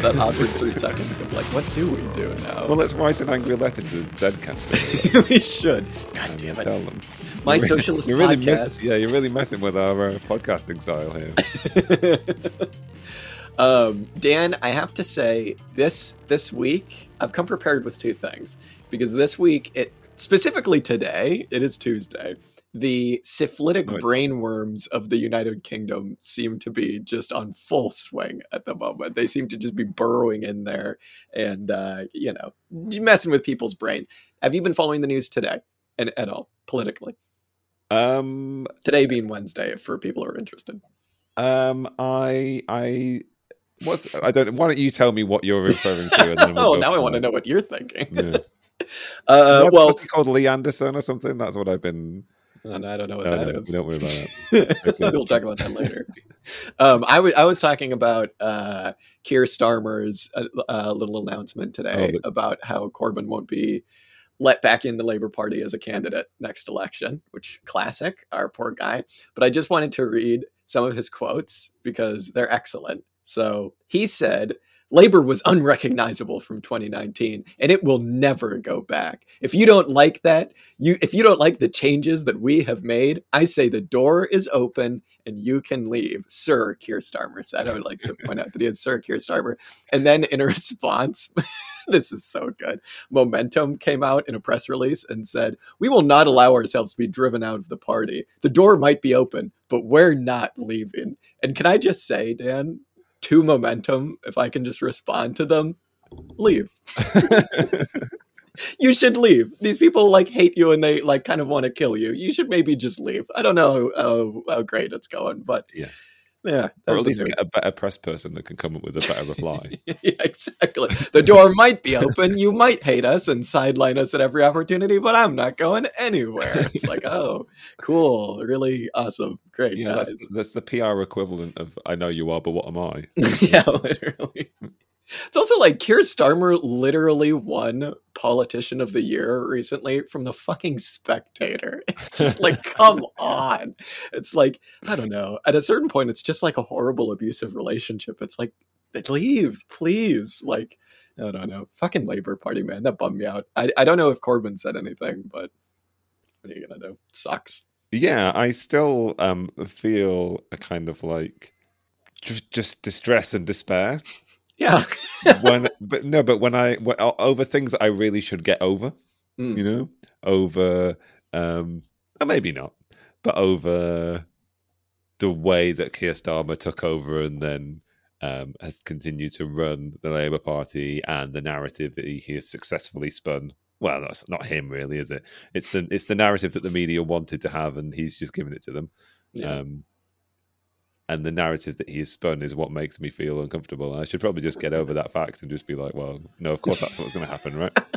that, awkward three seconds of like, what do we do now? Well, let's write an angry letter to the Zencastr we should. God damn tell them. My You're socialist you're really podcast. Yeah, you're really messing with our uh, podcasting style here. um, Dan, I have to say this this week I've come prepared with two things because this week it specifically today it is Tuesday. The syphilitic brainworms of the United Kingdom seem to be just on full swing at the moment. They seem to just be burrowing in there and uh, you know messing with people's brains. Have you been following the news today and at all politically? Um, Today being Wednesday, for people who are interested. um, I, I, what's I don't. Why don't you tell me what you're referring to? We'll oh, now I want to know what you're thinking. Yeah. Uh, well, called Lee Anderson or something? That's what I've been. And I don't know what No, that no, is. don't worry about that. we'll talk about that later. Um, I wa- I was talking about uh, Keir Starmer's uh, uh, little announcement today Oh, the- about how Corbyn won't be let back in the Labour Party as a candidate next election, which classic, our poor guy. But I just wanted to read some of his quotes because they're excellent. So he said, Labor was unrecognizable from 2019 and it will never go back. If you don't like that, you if you don't like the changes that we have made, I say the door is open and you can leave. Sir Keir Starmer said. I would like to point out that he is Sir Keir Starmer. And then in a response, this is so good. Momentum came out in a press release and said, We will not allow ourselves to be driven out of the party. The door might be open, but we're not leaving. And can I just say, Dan, to momentum, if I can just respond to them, leave. You should leave. These people like hate you and they like kind of want to kill you. You should maybe just leave. I don't know how, how great it's going, but Yeah. Yeah. or at least get a better press person that can come up with a better reply. yeah, exactly. The door might be open. You might hate us and sideline us at every opportunity, but I'm not going anywhere. It's like, oh, cool, really awesome, great yeah, that's, that's the PR equivalent of "I know you are, but what am I?" yeah, literally. It's also like Keir Starmer literally won Politician of the Year recently from the fucking Spectator. It's just like, come on. It's like, I don't know. At a certain point, it's just like a horrible abusive relationship. It's like, leave, please. Like, I don't know. Fucking Labor Party, man. That bummed me out. I, I don't know if Corbyn said anything, but what are you going to do? Sucks. Yeah, I still um feel a kind of like just, just distress and despair Yeah. when, but no, but when I when, over things that I really should get over, Mm. you know, over um, or maybe not, but over the way that Keir Starmer took over and then um, has continued to run the Labour Party and the narrative that he, he has successfully spun. Well, that's not him, really, is it? It's the it's the narrative that the media wanted to have, and he's just given it to them. Yeah. Um, and the narrative that he has spun is what makes me feel uncomfortable. I should probably just get over that fact and just be like, well, no, of course that's what's going to happen, right?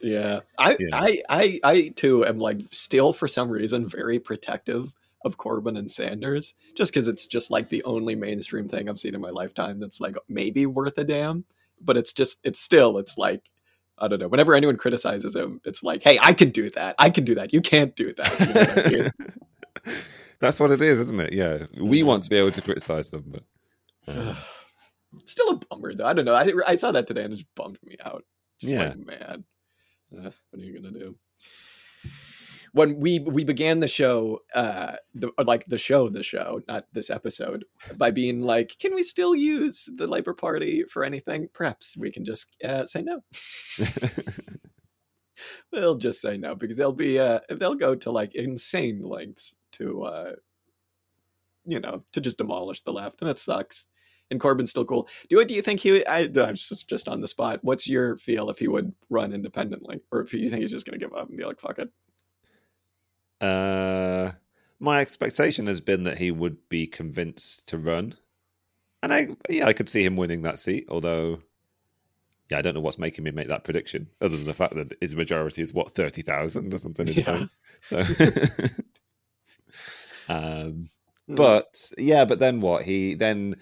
Yeah. I, Yeah. I, I, I too am like still for some reason very protective of Corbyn and Sanders, just because it's just like the only mainstream thing I've seen in my lifetime that's like maybe worth a damn. But it's just, it's still, it's like, I don't know. Whenever anyone criticizes him, it's like, hey, I can do that. I can do that. You can't do that. You know what I mean? That's what it is, isn't it? Yeah, we want to be able to criticize them, but uh, Still a bummer though. I don't know. I, I saw that today and it just bummed me out. Just Yeah. like mad. Uh, what are you gonna do? When we we began the show, uh, the like the show, the show, not this episode, by being like, can we still use the Labor Party for anything? Perhaps we can just uh, say no. We'll just say no because they'll be uh, they'll go to like insane lengths to uh, you know to just demolish the left, and it sucks. And Corbyn's still cool. Do what do you think he? I, I'm just just on the spot. What's your feel if he would run independently, or if you think he's just going to give up and be like, "Fuck it"? uh, my expectation has been that he would be convinced to run, and I yeah, I could see him winning that seat. Although, yeah, I don't know what's making me make that prediction, other than the fact that his majority is what thirty thousand or something insane. So, um, Mm. but yeah, but then what? He then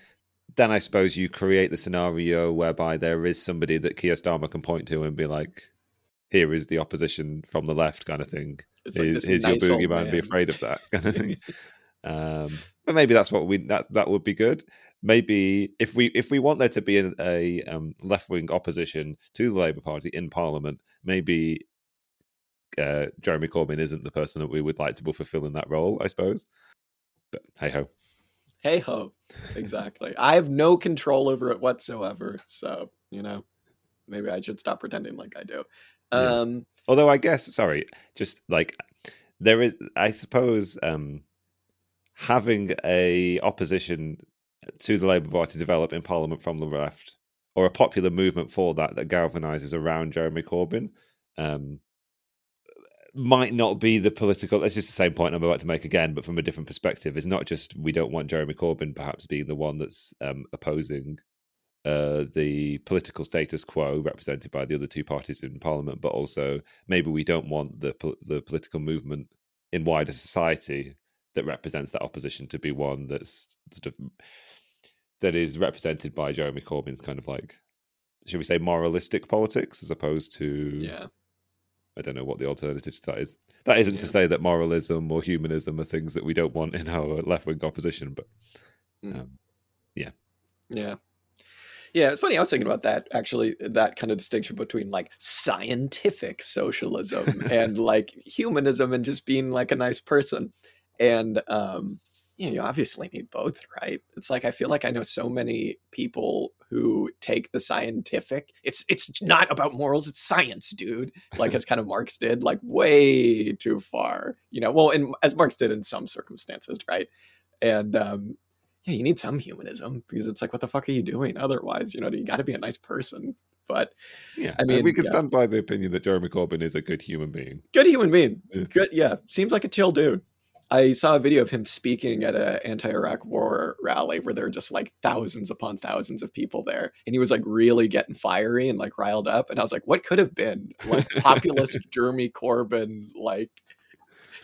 then I suppose you create the scenario whereby there is somebody that Keir Starmer can point to and be like, "Here is the opposition from the left," kind of thing. It's like Here's, nice your boogeyman. Be afraid of that kind of thing. um, but maybe that's what we that that would be good. Maybe if we if we want there to be a, a um, left wing opposition to the Labour Party in Parliament, maybe uh, Jeremy Corbyn isn't the person that we would like to be fulfilling that role. I suppose. But hey ho. Hey ho. Exactly. I have no control over it whatsoever. So you know, maybe I should stop pretending like I do. Yeah. Um, Although I guess, sorry, just like there is, I suppose, um, having a opposition to the Labour Party develop in Parliament from the left, or a popular movement for that that galvanises around Jeremy Corbyn, um, might not be the political. This is the same point I'm about to make again, but from a different perspective. It's not just we don't want Jeremy Corbyn perhaps being the one that's um, opposing uh, the political status quo represented by the other two parties in parliament, but also maybe we don't want the the political movement in wider society that represents that opposition to be one that's sort of that is represented by Jeremy Corbyn's kind of like, should we say, moralistic politics as opposed to yeah. I don't know what the alternative to that is. That isn't Yeah. to say that moralism or humanism are things that we don't want in our left wing opposition, but Mm. um, Yeah. Yeah, it's funny. I was thinking about that actually, that kind of distinction between like scientific socialism and like humanism and just being like a nice person. And um, you know, you obviously need both, right? It's like I feel like I know so many people who take the scientific. It's it's not about morals, it's science, dude. Like as kind of Marx did, like way too far. You know, well, and as Marx did in some circumstances, right? And um, yeah, you need some humanism because it's like, what the fuck are you doing otherwise? You know, you got to be a nice person. But yeah, I mean, we can yeah. stand by the opinion that Jeremy Corbyn is a good human being. good human being. Yeah. Good, yeah. Seems like a chill dude. I saw a video of him speaking at an anti-Iraq war rally where there were just like thousands upon thousands of people there, and he was like really getting fiery and like riled up. And I was like, what could have been like populist Jeremy Corbyn, like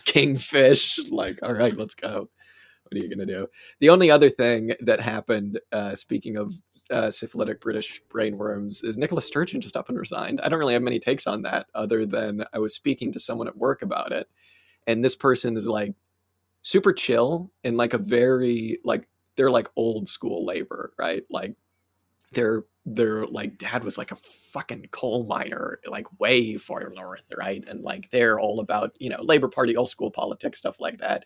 kingfish? Like, all right, let's go. What are you gonna do? The only other thing that happened, uh, speaking of uh, syphilitic British brainworms, is Nicola Sturgeon just up and resigned. I don't really have many takes on that, other than I was speaking to someone at work about it, and this person is like super chill and like a mm-hmm. very like they're like old school labor, right? Like their their like dad was like a fucking coal miner, like way far north, right? And like they're all about you know Labor Party, old school politics, stuff like that.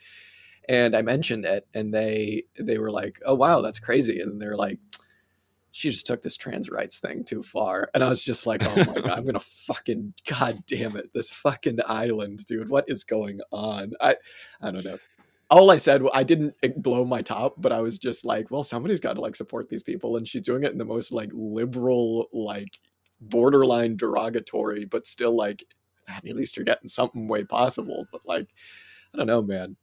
And I mentioned it, and they they were like, "Oh wow, that's crazy," and they're like. She just took this trans rights thing too far. And I was just like, oh my God, I'm going to fucking, God damn it, this fucking island, dude. What is going on? I, I don't know all I said, I didn't eh, blow my top, but I was just like, well, somebody's got to like support these people, and she's doing it in the most like liberal, like borderline derogatory, but still like, "Man, at least you're getting something way possible. But like, I don't know, man.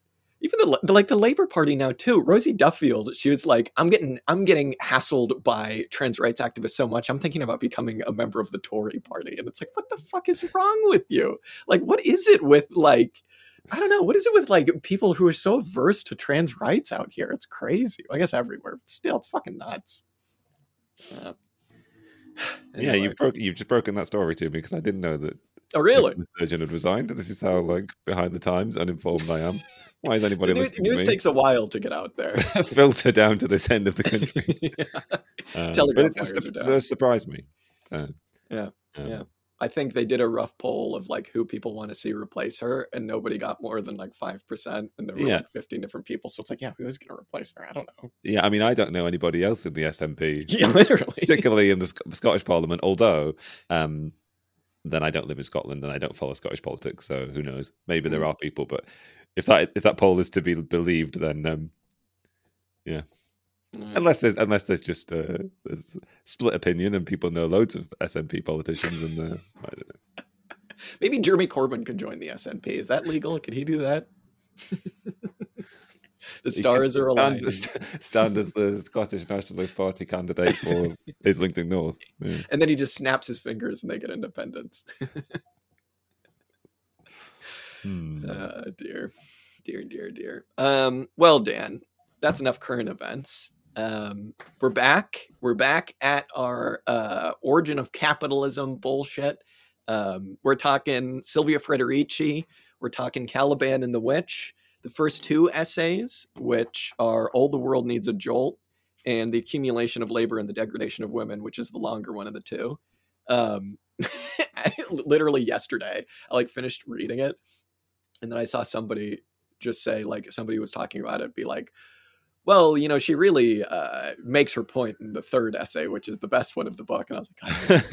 Even the, the like the Labor Party now too. Rosie Duffield, she was like, I'm getting I'm getting hassled by trans rights activists so much. I'm thinking about becoming a member of the Tory Party, and it's like, what the fuck is wrong with you? Like, what is it with like? I don't know. What is it with like people who are so averse to trans rights out here? It's crazy. I guess everywhere, but still, it's fucking nuts. Yeah. Yeah, you've broke, you've just broken that story to me because I didn't know that Oh, really? Nicola Sturgeon had resigned. This is how like behind the times, uninformed I am. Why is anybody news, listening news takes a while to get out there. Filter down to this end of the country. Yeah. Um, but it just surprised me. So, Yeah, um, yeah. I think they did a rough poll of like who people want to see replace her, and nobody got more than like five percent, and there were Yeah. like fifteen different people. So it's like, yeah, who is going to replace her? I don't know. yeah. I mean, I don't know anybody else in the SNP. Yeah, literally. particularly in the Sc- Scottish Parliament. Although, um, then I don't live in Scotland and I don't follow Scottish politics, so who knows? Maybe there Mm. are people, but if that if that poll is to be believed, then um, Mm. Unless there's unless there's just uh, there's split opinion and people know loads of SNP politicians and uh, I don't know. Maybe Jeremy Corbyn could join the SNP. Is that legal? Could he do that? the stars are stand, aligning. stand as the Scottish Nationalist Party candidate for Islington North. Yeah. and then he just snaps his fingers and they get independence. Hmm. uh, dear, dear, dear, dear. Um, well, Dan, that's enough current events. Um, we're back. We're back at our uh, origin of capitalism bullshit. Um, we're talking Silvia Federici. We're talking Caliban and the Witch. the first two essays, which are All the World Needs a Jolt and The Accumulation of Labor and the Degradation of Women, which is the longer one of the two. Um, literally yesterday, I like finished reading it, and then I saw somebody just say, like, somebody was talking about it, be like, well, you know, she really uh, makes her point in the third essay, which is the best one of the book. And I was like,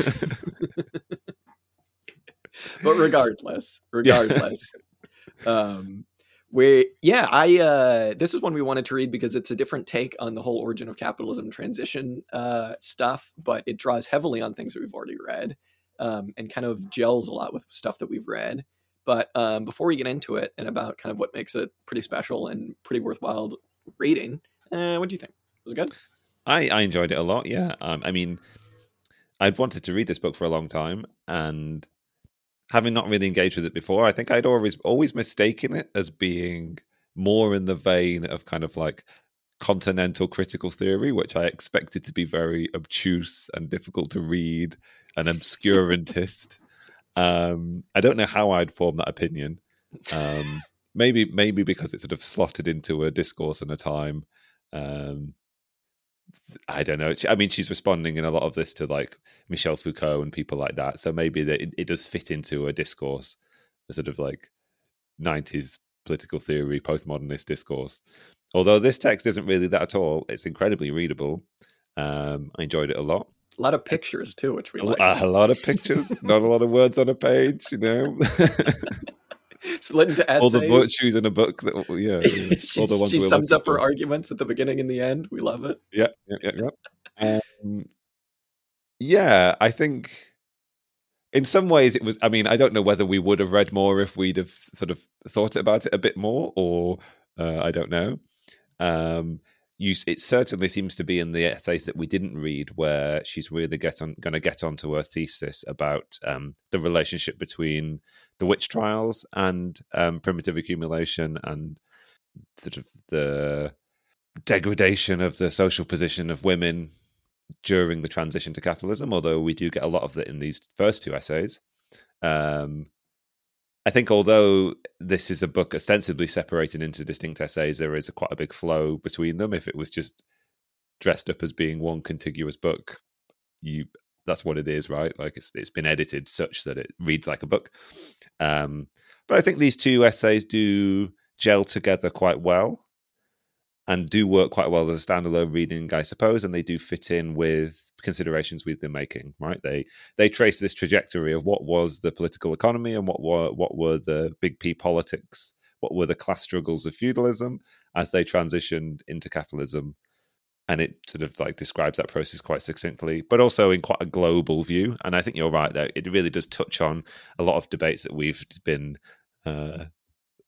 but regardless, regardless, um, we yeah, I uh, this is one we wanted to read because it's a different take on the whole origin of capitalism transition uh, stuff, but it draws heavily on things that we've already read um, and kind of gels a lot with stuff that we've read. But um, before we get into it and about kind of what makes it pretty special and pretty worthwhile reading, uh, what do you think? Was it good? I, I enjoyed it a lot. Yeah, um, I mean, I'd wanted to read this book for a long time, and having not really engaged with it before, I think I'd always always mistaken it as being more in the vein of kind of like continental critical theory, which I expected to be very obtuse and difficult to read and obscurantist. um, I don't know how I'd form that opinion. Um, maybe maybe because it's sort of slotted into a discourse and a time. Um, I don't know. I mean, she's responding in a lot of this to like Michel Foucault and people like that. So maybe that it, it does fit into a discourse, a sort of like 90s political theory, postmodernist discourse. Although this text isn't really that at all, it's incredibly readable. Um, I enjoyed it a lot. A lot of pictures too, which we a, like. a lot of pictures, not a lot of words on a page, you know. split into essays. All the virtues in a book that yeah, she, she sums up her arguments at the beginning and the end. We love it. Yeah, yeah, yeah. yeah. Um, yeah, I think in some ways it was. I mean, I don't know whether we would have read more if we'd have sort of thought about it a bit more, or uh, I don't know. Um, you, it certainly seems to be in the essays that we didn't read where she's really get on going to get onto her thesis about um, the relationship between the witch trials and um, primitive accumulation and sort of the degradation of the social position of women during the transition to capitalism. Although we do get a lot of that in these first two essays. Um, I think although this is a book ostensibly separated into distinct essays, there is a quite a big flow between them. If it was just dressed up as being one contiguous book, you that's what it is, right? Like it's it's been edited such that it reads like a book. Um, but I think these two essays do gel together quite well and do work quite well as a standalone reading, I suppose, and they do fit in with considerations we've been making. Right? They they trace this trajectory of what was the political economy and what were what were the big P politics, what were the class struggles of feudalism as they transitioned into capitalism, and it sort of like describes that process quite succinctly, but also in quite a global view. And I think you're right that it really does touch on a lot of debates that we've been. Uh,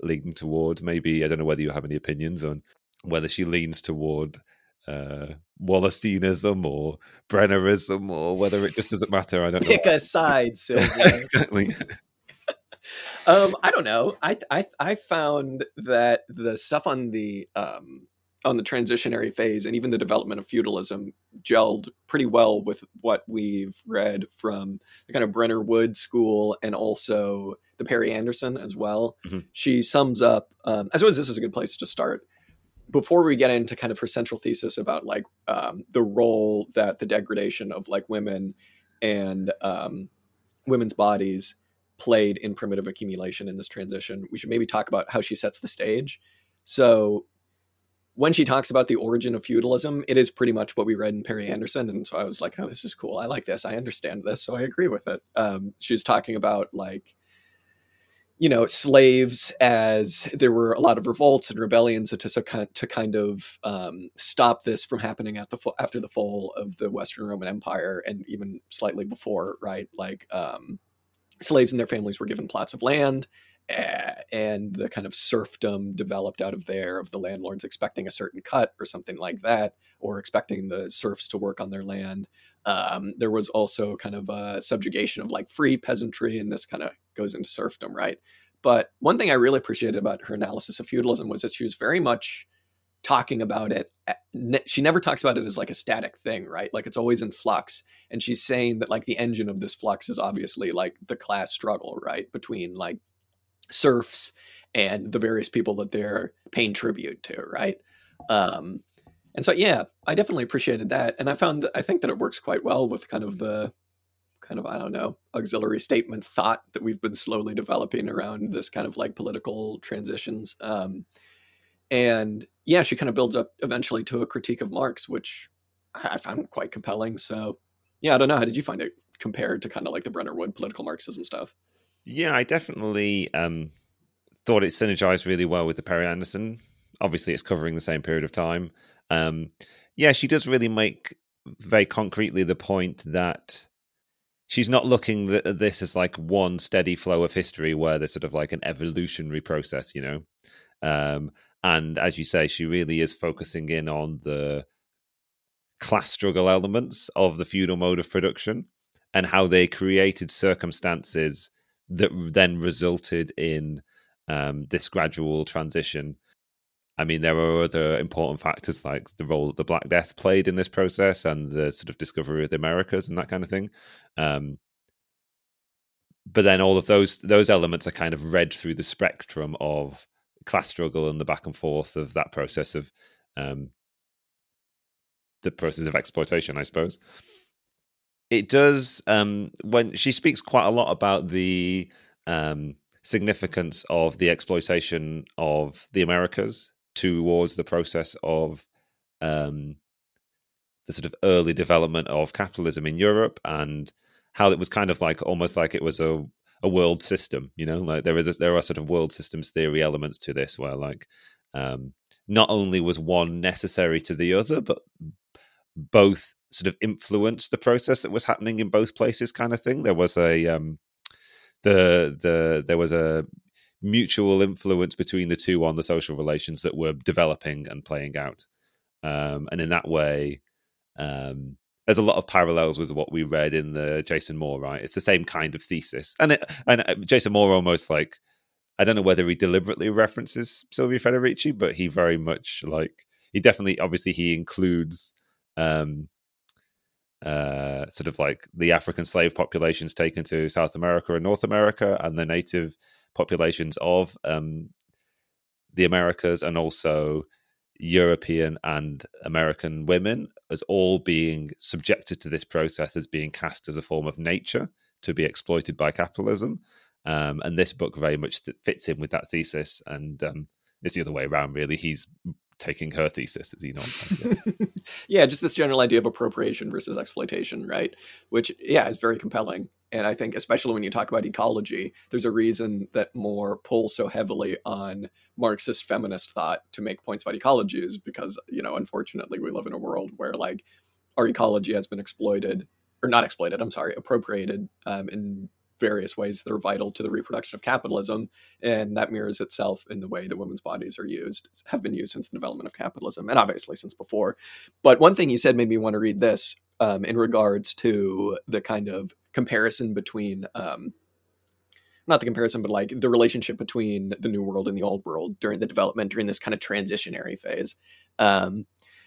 leaning toward maybe i don't know whether you have any opinions on whether she leans toward uh, Wallersteinism or Brennerism or whether it just doesn't matter. I don't Pick know. a side, Silvia. exactly. um, I don't know. I, I I found that the stuff on the um, on the transitionary phase and even the development of feudalism gelled pretty well with what we've read from the kind of Brenner Wood school and also the Perry Anderson as well. Mm-hmm. She sums up. Um, I suppose this is a good place to start before we get into kind of her central thesis about like um, the role that the degradation of like women and um, women's bodies played in primitive accumulation in this transition, we should maybe talk about how she sets the stage. So when she talks about the origin of feudalism, it is pretty much what we read in Perry Anderson. And so I was like, oh, this is cool. I like this. I understand this. So I agree with it. Um, she's talking about like you know slaves as there were a lot of revolts and rebellions to to kind of um, stop this from happening at the after the fall of the Western Roman Empire and even slightly before, right? Like um, slaves and their families were given plots of land, and the kind of serfdom developed out of there of the landlords expecting a certain cut or something like that, or expecting the serfs to work on their land. Um, there was also kind of a subjugation of like free peasantry, and this kind of goes into serfdom, right? But one thing I really appreciated about her analysis of feudalism was that she was very much talking about it. She never talks about it as like a static thing, right? Like it's always in flux. And she's saying that like the engine of this flux is obviously like the class struggle, right? Between like serfs and the various people that they're paying tribute to, right? Um, and so, yeah, I definitely appreciated that, and I found I think that it works quite well with kind of the kind of I don't know auxiliary statements thought that we've been slowly developing around this kind of like political transitions. Um, and yeah, she kind of builds up eventually to a critique of Marx, which I found quite compelling. So yeah, I don't know. How did you find it compared to kind of like the Brenner Wood political Marxism stuff? Yeah, I definitely um, thought it synergized really well with the Perry Anderson. Obviously, it's covering the same period of time. Um, yeah, she does really make very concretely the point that she's not looking at this as like one steady flow of history where there's sort of like an evolutionary process, you know. Um, and as you say, she really is focusing in on the class struggle elements of the feudal mode of production and how they created circumstances that then resulted in um, this gradual transition. I mean, there are other important factors like the role that the Black Death played in this process and the sort of discovery of the Americas and that kind of thing. Um, but then all of those those elements are kind of read through the spectrum of class struggle and the back and forth of that process of um, the process of exploitation, I suppose. It does um, when she speaks quite a lot about the um, significance of the exploitation of the Americas towards the process of um, the sort of early development of capitalism in Europe and how it was kind of like almost like it was a a world system. You know, like there is a, there are sort of world systems theory elements to this where like um, not only was one necessary to the other, but both sort of influenced the process that was happening in both places, kind of thing. There was a um, the the there was a mutual influence between the two on the social relations that were developing and playing out, um, and in that way. Um, there's a lot of parallels with what we read in the Jason Moore, right? It's the same kind of thesis, and it, and uh, Jason Moore almost like I don't know whether he deliberately references Silvia Federici, but he very much like he definitely obviously he includes um uh sort of like the African slave populations taken to South America and North America and the native populations of um the Americas and also European and American women as all being subjected to this process as being cast as a form of nature to be exploited by capitalism. Um, and this book very much fits in with that thesis. And um, it's the other way around, really. He's taking her thesis, is he not? yeah, just this general idea of appropriation versus exploitation, right? Which, yeah, is very compelling. And I think, especially when you talk about ecology, there's a reason that Moore pulls so heavily on Marxist feminist thought to make points about ecology, is because, you know, unfortunately, we live in a world where, like, our ecology has been exploited, or not exploited, I'm sorry, appropriated um, in various ways that are vital to the reproduction of capitalism. And that mirrors itself in the way that women's bodies are used, have been used since the development of capitalism, and obviously since before. But one thing you said made me want to read this um, in regards to the kind of comparison between. Um, not the comparison, but like the relationship between the new world and the old world during the development, during this kind of transitionary phase. Um,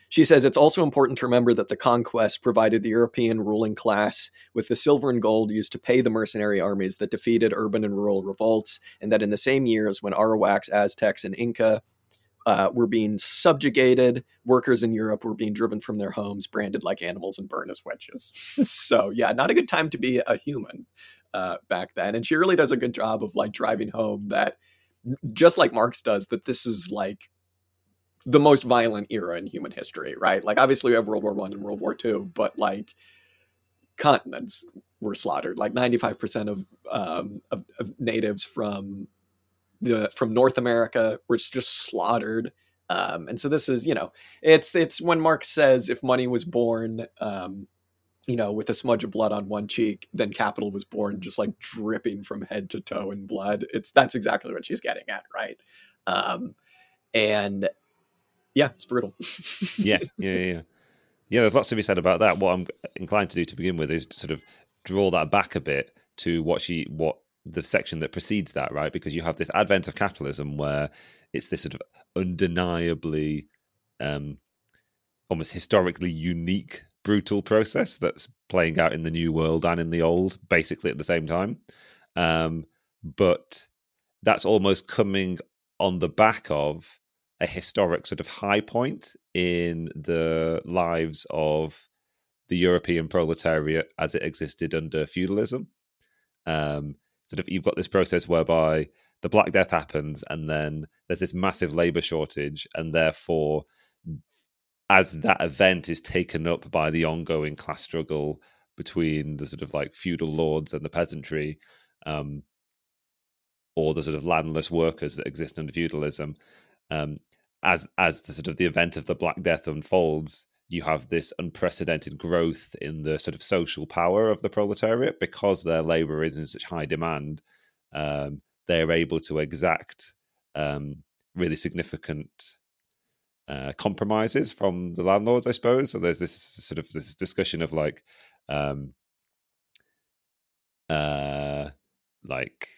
she says it's also important to remember that the conquest provided the European ruling class with the silver and gold used to pay the mercenary armies that defeated urban and rural revolts, and that in the same years when Arawaks, Aztecs, and Inca uh, were being subjugated, workers in Europe were being driven from their homes, branded like animals, and burned as witches. so, yeah, not a good time to be a human uh, back then. And she really does a good job of like driving home that, just like Marx does, that this is like the most violent era in human history, right? Like obviously we have World War One and World War Two, but like continents were slaughtered. Like ninety five percent of, um, of, of natives from the from North America were just slaughtered. Um, and so this is, you know, it's it's when Marx says if money was born, um, you know, with a smudge of blood on one cheek, then capital was born just like dripping from head to toe in blood. It's that's exactly what she's getting at, right? Um, and yeah, it's brutal. yeah, yeah, yeah, yeah. There's lots to be said about that. What I'm inclined to do to begin with is sort of draw that back a bit to what she what the section that precedes that, right? Because you have this advent of capitalism where it's this sort of undeniably, um, almost historically unique, brutal process that's playing out in the new world and in the old, basically at the same time. Um, but that's almost coming on the back of a historic sort of high point in the lives of the European proletariat as it existed under feudalism. Um, sort of, you've got this process whereby the Black Death happens, and then there's this massive labor shortage, and therefore, as that event is taken up by the ongoing class struggle between the sort of like feudal lords and the peasantry, um, or the sort of landless workers that exist under feudalism, um, as as the sort of the event of the Black Death unfolds, you have this unprecedented growth in the sort of social power of the proletariat because their labor is in such high demand. Um, they're able to exact um, really significant uh, compromises from the landlords, I suppose. So there's this sort of this discussion of like, um, uh, like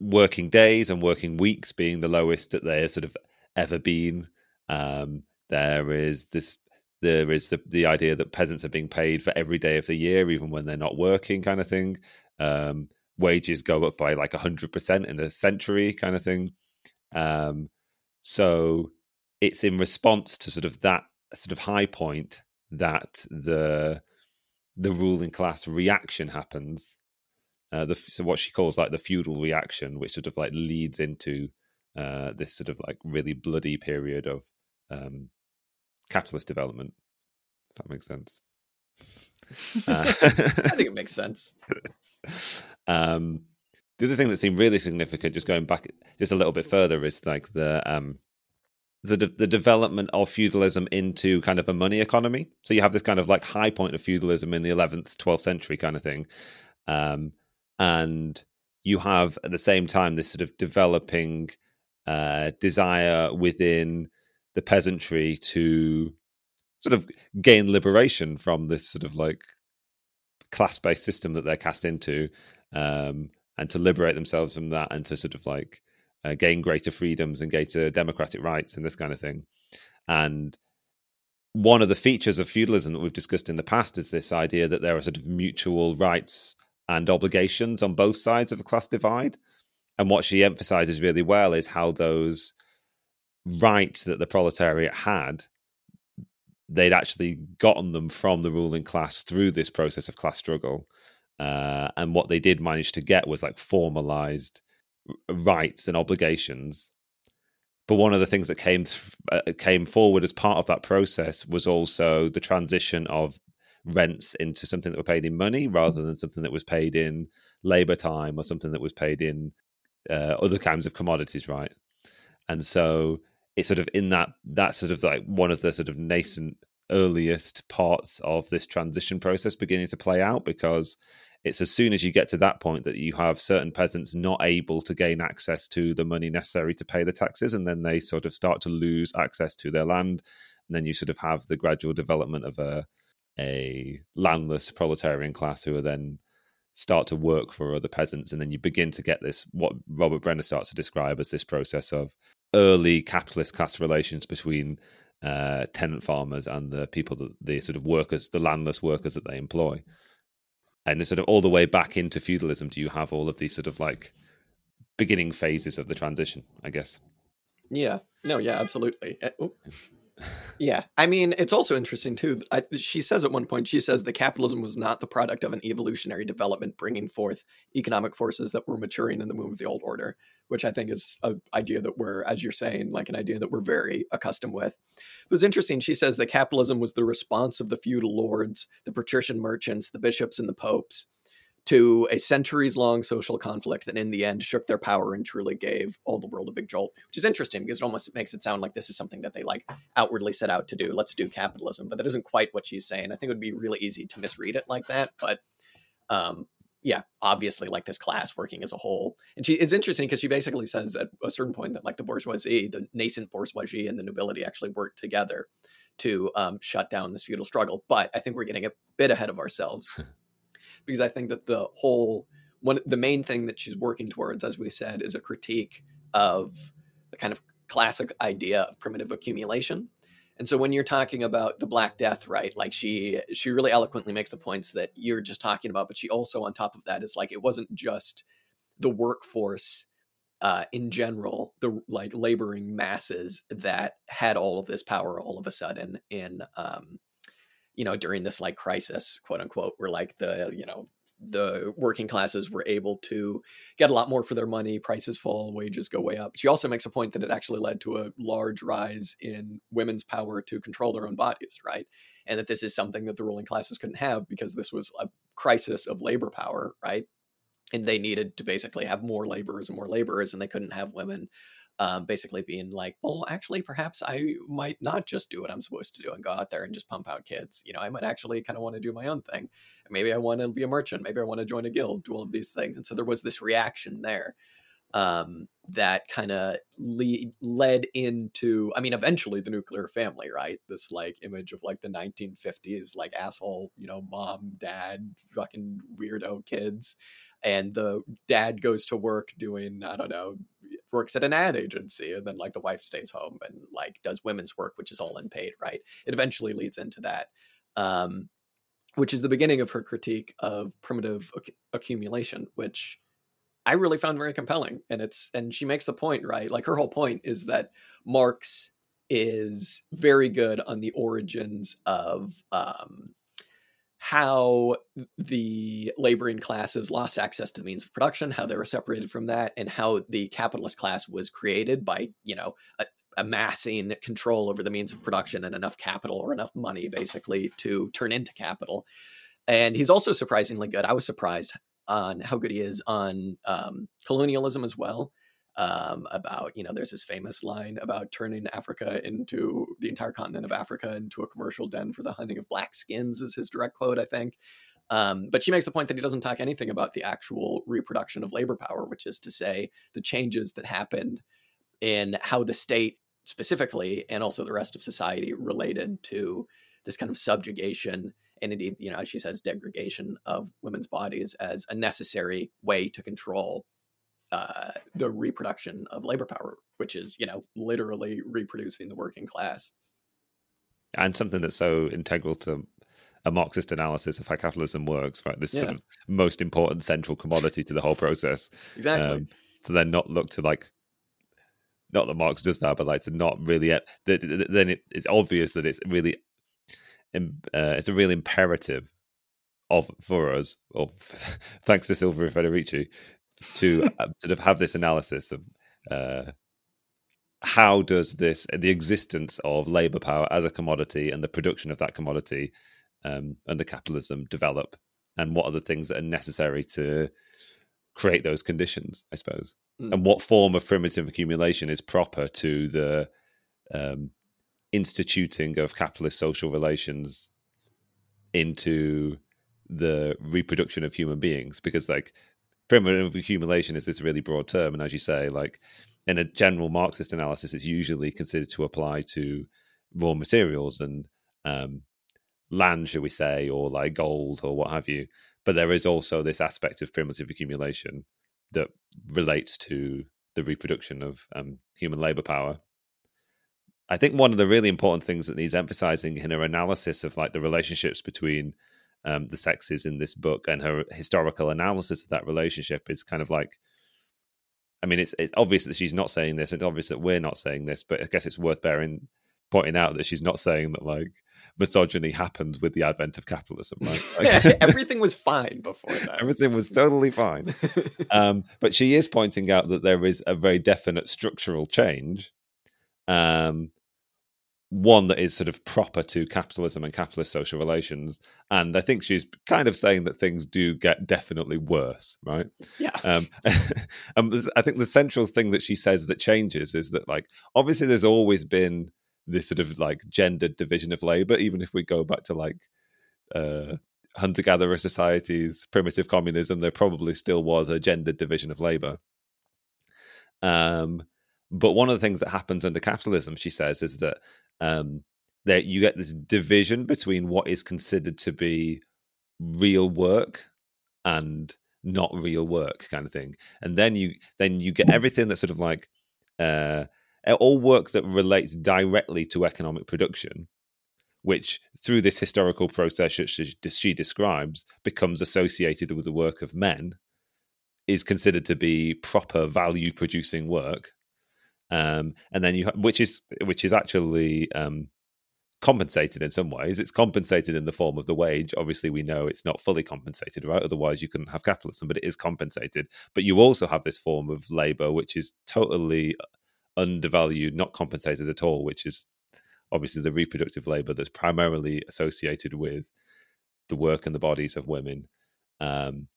working days and working weeks being the lowest that they have sort of ever been. Um, there is this there is the, the idea that peasants are being paid for every day of the year, even when they're not working, kind of thing. Um, wages go up by like 100% in a century, kind of thing. Um, so it's in response to sort of that sort of high point that the the ruling class reaction happens. Uh, the, so what she calls like the feudal reaction, which sort of like leads into uh, this sort of like really bloody period of um, capitalist development. If that makes sense. Uh, I think it makes sense. Um, the other thing that seemed really significant, just going back just a little bit further, is like the um, the de- the development of feudalism into kind of a money economy. So you have this kind of like high point of feudalism in the 11th, 12th century kind of thing, um, and you have at the same time this sort of developing uh, desire within the peasantry to sort of gain liberation from this sort of like class based system that they're cast into um, and to liberate themselves from that and to sort of like uh, gain greater freedoms and greater democratic rights and this kind of thing. And one of the features of feudalism that we've discussed in the past is this idea that there are sort of mutual rights and obligations on both sides of the class divide. And what she emphasizes really well is how those rights that the proletariat had they'd actually gotten them from the ruling class through this process of class struggle. Uh, and what they did manage to get was like formalized rights and obligations. But one of the things that came th- uh, came forward as part of that process was also the transition of rents into something that were paid in money rather than something that was paid in labor time or something that was paid in uh, other kinds of commodities right? And so it's sort of in that that sort of like one of the sort of nascent earliest parts of this transition process beginning to play out because it's as soon as you get to that point that you have certain peasants not able to gain access to the money necessary to pay the taxes and then they sort of start to lose access to their land and then you sort of have the gradual development of a a landless proletarian class who are then start to work for other peasants and then you begin to get this what robert brenner starts to describe as this process of early capitalist class relations between uh, tenant farmers and the people that the sort of workers, the landless workers that they employ. And sort of all the way back into feudalism, do you have all of these sort of like beginning phases of the transition? I guess. Yeah. No. Yeah. Absolutely. Eh, yeah, I mean, it's also interesting too. I, she says at one point, she says that capitalism was not the product of an evolutionary development bringing forth economic forces that were maturing in the womb of the old order, which I think is an idea that we're, as you're saying, like an idea that we're very accustomed with. It was interesting. She says that capitalism was the response of the feudal lords, the patrician merchants, the bishops, and the popes to a centuries long social conflict that in the end shook their power and truly gave all the world a big jolt, which is interesting because it almost makes it sound like this is something that they like outwardly set out to do. Let's do capitalism. But that isn't quite what she's saying. I think it would be really easy to misread it like that. But um, yeah, obviously like this class working as a whole. And she is interesting because she basically says at a certain point that like the bourgeoisie, the nascent bourgeoisie and the nobility actually worked together to um, shut down this feudal struggle. But I think we're getting a bit ahead of ourselves. because I think that the whole one the main thing that she's working towards, as we said, is a critique of the kind of classic idea of primitive accumulation. And so when you're talking about the Black Death, right, like she she really eloquently makes the points that you're just talking about, but she also on top of that is like it wasn't just the workforce uh, in general, the like laboring masses that had all of this power all of a sudden in, um, you know, during this like crisis, quote unquote, where like the, you know, the working classes were able to get a lot more for their money, prices fall, wages go way up. She also makes a point that it actually led to a large rise in women's power to control their own bodies, right? And that this is something that the ruling classes couldn't have because this was a crisis of labor power, right? And they needed to basically have more laborers and more laborers, and they couldn't have women um, basically being like, well, actually, perhaps I might not just do what I'm supposed to do and go out there and just pump out kids. You know, I might actually kind of want to do my own thing. Maybe I want to be a merchant. Maybe I want to join a guild, do all of these things. And so there was this reaction there um, that kind of le- led into, I mean, eventually the nuclear family, right? This like image of like the 1950s, like asshole, you know, mom, dad, fucking weirdo kids and the dad goes to work doing i don't know works at an ad agency and then like the wife stays home and like does women's work which is all unpaid right? It eventually leads into that um, which is the beginning of her critique of primitive ac- accumulation which i really found very compelling and it's and she makes the point right? Like her whole point is that marx is very good on the origins of um, how the laboring classes lost access to the means of production, how they were separated from that, and how the capitalist class was created by, you know, a, amassing control over the means of production and enough capital or enough money, basically, to turn into capital. And he's also surprisingly good. I was surprised on how good he is on um, colonialism as well um, about you know there's this famous line about turning Africa into the entire continent of Africa into a commercial den for the hunting of black skins is his direct quote I think. Um, but she makes the point that he doesn't talk anything about the actual reproduction of labor power, which is to say the changes that happened in how the state specifically and also the rest of society related to this kind of subjugation and indeed, you know, as she says, degradation of women's bodies as a necessary way to control uh, the reproduction of labor power, which is you know literally reproducing the working class. And something that's so integral to a Marxist analysis of how capitalism works, right? This yeah. sort of most important central commodity to the whole process. Exactly. Um, to then not look to like, not that Marx does that, but like to not really. Then it, it's obvious that it's really, uh, it's a real imperative of for us, of thanks to Silvia Federici, to uh, sort of have this analysis of uh, how does this the existence of labor power as a commodity and the production of that commodity um, under capitalism develop, and what are the things that are necessary to create those conditions, I suppose, mm. and what form of primitive accumulation is proper to the um, instituting of capitalist social relations into the reproduction of human beings? Because like primitive accumulation is this really broad term, and as you say, like in a general Marxist analysis, it's usually considered to apply to raw materials and um, land, shall we say, or like gold or what have you. But there is also this aspect of primitive accumulation that relates to the reproduction of um, human labor power. I think one of the really important things that needs emphasizing in her analysis of like the relationships between um, the sexes in this book and her historical analysis of that relationship is kind of like I mean, it's it's obvious that she's not saying this. It's obvious that we're not saying this, but I guess it's worth bearing pointing out that she's not saying that like misogyny happens with the advent of capitalism. Right? Like, everything was fine before that. Everything was totally fine. um, but she is pointing out that there is a very definite structural change um, one that is sort of proper to capitalism and capitalist social relations. And I think she's kind of saying that things do get definitely worse, right? Yeah. Um, I think the central thing that she says that changes is that, like, obviously there's always been this sort of like gendered division of labor, even if we go back to like uh, hunter gatherer societies, primitive communism, there probably still was a gendered division of labor. Um, but one of the things that happens under capitalism, she says, is that um, that you get this division between what is considered to be real work and not real work kind of thing. And then you then you get everything that's sort of like uh all work that relates directly to economic production which through this historical process she, she describes becomes associated with the work of men is considered to be proper value producing work um, and then you which is which is actually um, compensated in some ways. It's compensated in the form of the wage. Obviously we know it's not fully compensated right? Otherwise you couldn't have capitalism but it is compensated. But you also have this form of labor which is totally undervalued not compensated at all which is obviously the reproductive labor that's primarily associated with the work and the bodies of women. Um,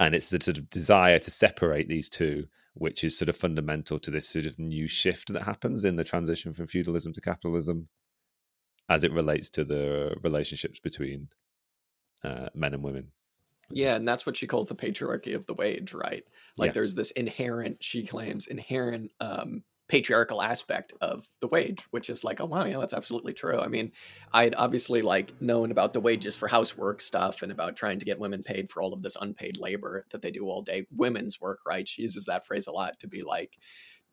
and it's the sort of desire to separate these two which is sort of fundamental to this sort of new shift that happens in the transition from feudalism to capitalism as it relates to the relationships between uh, men and women yeah and that's what she calls the patriarchy of the wage right like Yeah. there's this inherent she claims inherent um patriarchal aspect of the wage which is like oh wow yeah that's absolutely true. I mean i'd obviously like known about the wages for housework stuff and about trying to get women paid for all of this unpaid labor that they do all day women's work right? She uses that phrase a lot to be like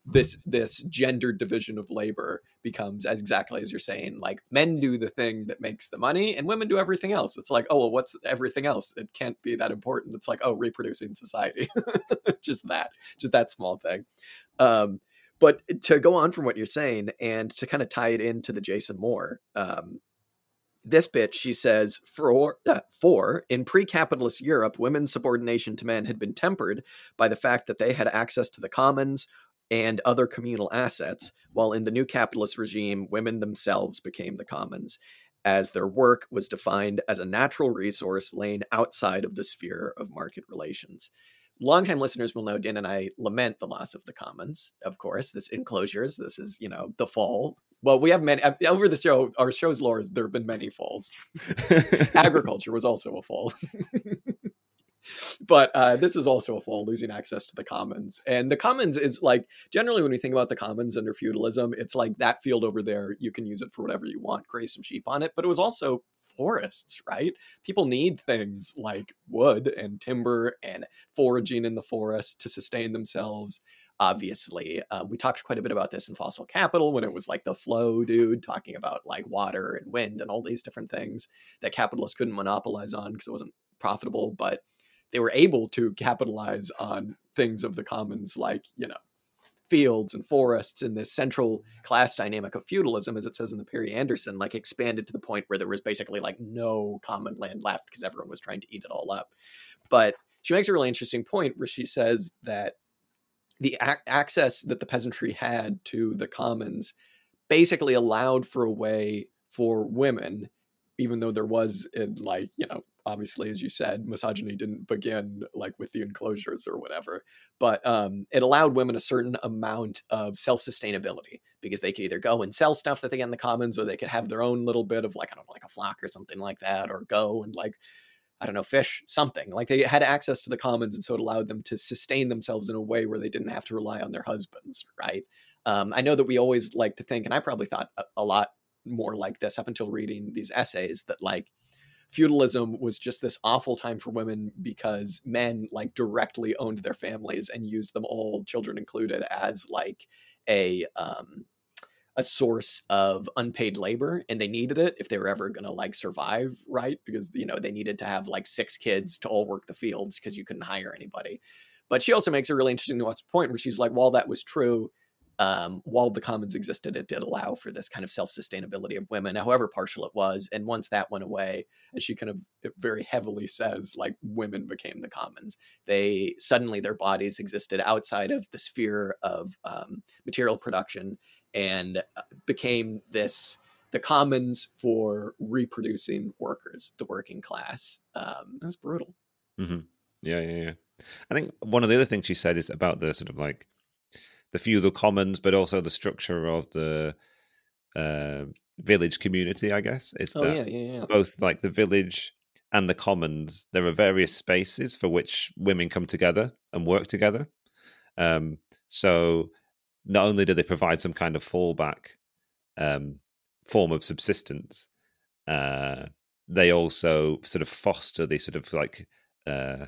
this this gendered division of labor becomes as exactly as you're saying like men do the thing that makes the money and women do everything else. It's like oh well what's everything else? It can't be that important. It's like oh reproducing society. Just that just that small thing. Um but to go on from what you're saying and to kind of tie it into the jason moore um this bit she says for uh, for in pre-capitalist Europe women's subordination to men had been tempered by the fact that they had access to the commons and other communal assets, while in the new capitalist regime, women themselves became the commons, as their work was defined as a natural resource laying outside of the sphere of market relations. Longtime listeners will know Dan and I lament the loss of the commons, of course. This enclosures, this is, you know, the fall. Well, we have many over the show, our show's lore, there have been many falls. Agriculture was also a fall. but uh, this is also a fall, losing access to the commons. And the commons is like generally when we think about the commons under feudalism, it's like that field over there, you can use it for whatever you want, graze some sheep on it. But it was also forests, right? People need things like wood and timber and foraging in the forest to sustain themselves. Obviously, um, we talked quite a bit about this in Fossil Capital when it was like the flow dude talking about like water and wind and all these different things that capitalists couldn't monopolize on because it wasn't profitable. But they were able to capitalize on things of the commons like you know fields and forests and this central class dynamic of feudalism as it says in the perry anderson like expanded to the point where there was basically like no common land left because everyone was trying to eat it all up. But she makes a really interesting point where she says that the ac- access that the peasantry had to the commons basically allowed for a way for women even though there was in like you know obviously as you said misogyny didn't begin like with the enclosures or whatever but um, it allowed women a certain amount of self-sustainability because they could either go and sell stuff that they get in the commons or they could have their own little bit of like i don't know like a flock or something like that or go and like i don't know fish something. Like they had access to the commons and so it allowed them to sustain themselves in a way where they didn't have to rely on their husbands right? Um, i know that we always like to think and i probably thought a, a lot more like this up until reading these essays that like feudalism was just this awful time for women because men like directly owned their families and used them all children included as like a um a source of unpaid labor and they needed it if they were ever going to like survive right? Because you know they needed to have like six kids to all work the fields because you couldn't hire anybody. But she also makes a really interesting nuanced point where she's like while that was true um, while the commons existed, it did allow for this kind of self sustainability of women, however partial it was. And once that went away, as she kind of very heavily says, like women became the commons. They suddenly their bodies existed outside of the sphere of um, material production and uh, became this the commons for reproducing workers, the working class. Um, that's brutal. hmm Yeah, yeah, yeah. I think one of the other things she said is about the sort of like the feudal commons, but also the structure of the uh, village community. I guess it's Oh that yeah, yeah, yeah. both like the village and the commons. There are various spaces for which women come together and work together. Um, so not only do they provide some kind of fallback um, form of subsistence, uh, they also sort of foster the sort of like uh,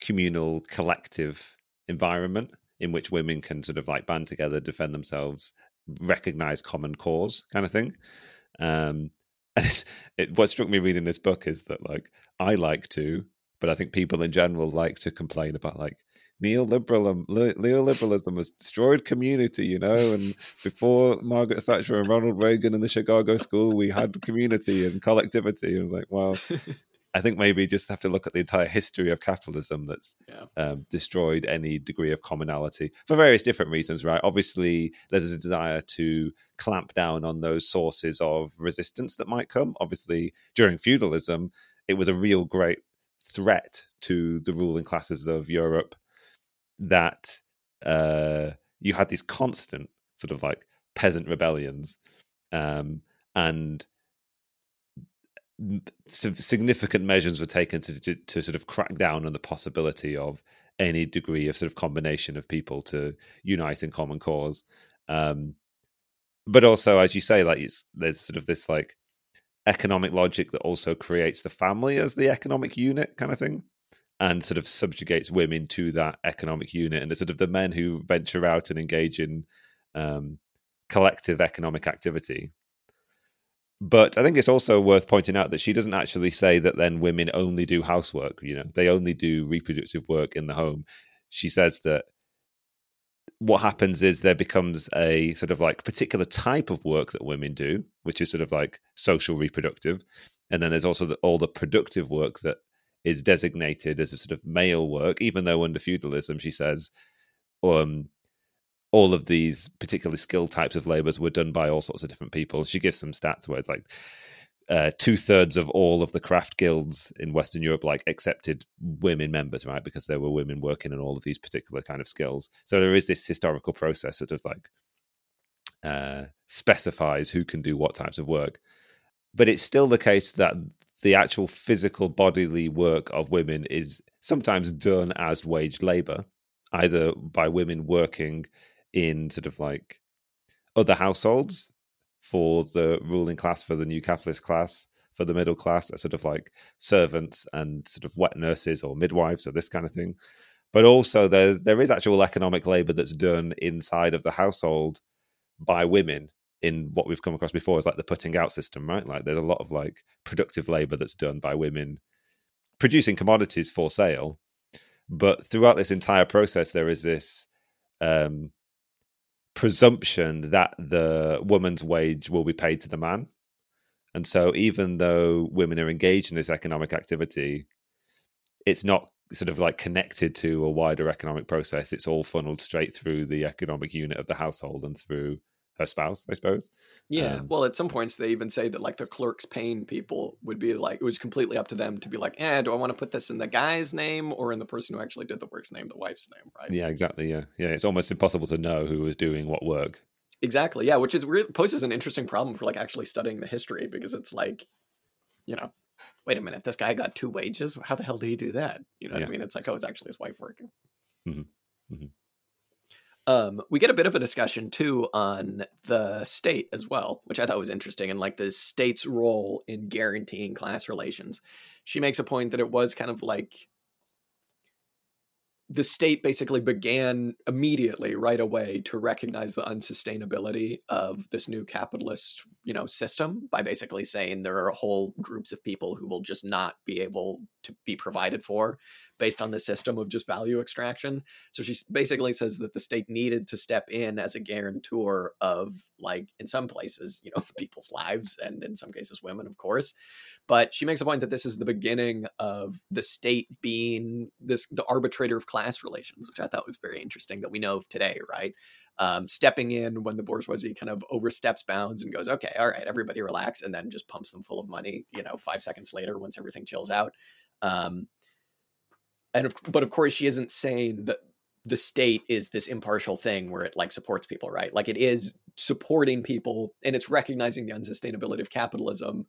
communal collective environment in which women can sort of like band together, defend themselves, recognize common cause, kind of thing. Um, and it, what struck me reading this book is that like I like to but I think people in general like to complain about like neoliberalism neoliberalism has destroyed community you know and before margaret thatcher and ronald reagan and the chicago school we had community and collectivity and like well i think maybe just have to look at the entire history of capitalism that's yeah. um, destroyed any degree of commonality for various different reasons right obviously there's a desire to clamp down on those sources of resistance that might come obviously during feudalism it was a real great threat to the ruling classes of europe that uh, you had these constant sort of like peasant rebellions um, and significant measures were taken to, to, to sort of crack down on the possibility of any degree of sort of combination of people to unite in common cause um, but also as you say like it's there's sort of this like economic logic that also creates the family as the economic unit kind of thing and sort of subjugates women to that economic unit. And it's sort of the men who venture out and engage in um, collective economic activity. But I think it's also worth pointing out that she doesn't actually say that then women only do housework, you know, they only do reproductive work in the home. She says that what happens is there becomes a sort of like particular type of work that women do, which is sort of like social reproductive. And then there's also the, all the productive work that is designated as a sort of male work, even though under feudalism, she says, um, all of these particularly skilled types of labors were done by all sorts of different people. She gives some stats where it's like uh, two thirds of all of the craft guilds in Western Europe like accepted women members, right? Because there were women working in all of these particular kind of skills. So there is this historical process that of like uh, specifies who can do what types of work. But it's still the case that the actual physical bodily work of women is sometimes done as waged labor, either by women working in sort of like other households for the ruling class, for the new capitalist class, for the middle class, as sort of like servants and sort of wet nurses or midwives or this kind of thing. But also there there is actual economic labor that's done inside of the household by women in what we've come across before is like the putting out system, right? Like there's a lot of like productive labor that's done by women producing commodities for sale. But throughout this entire process, there is this um, presumption that the woman's wage will be paid to the man. And so, even though women are engaged in this economic activity, it's not sort of like connected to a wider economic process. It's all funneled straight through the economic unit of the household and through her spouse, I suppose. Yeah. Um, well, at some points they even say that like the clerks paying people would be like it was completely up to them to be like, eh, do I want to put this in the guy's name or in the person who actually did the work's name, the wife's name, right? Yeah, exactly. Yeah, yeah. It's almost impossible to know who was doing what work. Exactly. Yeah, which is poses an interesting problem for like actually studying the history because it's like, you know, wait a minute, this guy got two wages. How the hell did he do that? You know what. I mean? It's like, oh, it's actually his wife working. Mm-hmm. Mm-hmm. Um, we get a bit of a discussion too on the state as well, which I thought was interesting, and like the state's role in guaranteeing class relations. She makes a point that it was kind of like the state basically began immediately right away to recognize the unsustainability of this new capitalist you know system by basically saying there are whole groups of people who will just not be able to be provided for based on the system of just value extraction. So she basically says that the state needed to step in as a guarantor of, like, in some places, you know, people's lives and in some cases, women, of course. But she makes a point that this is the beginning of the state being this the arbitrator of class relations, which I thought was very interesting that we know of today, right? Um, stepping in when the bourgeoisie kind of oversteps bounds and goes, okay, all right, everybody relax, and then just pumps them full of money, you know, five seconds later once everything chills out. Um, and of, but of course she isn't saying that the state is this impartial thing where it like supports people right? Like it is supporting people and it's recognizing the unsustainability of capitalism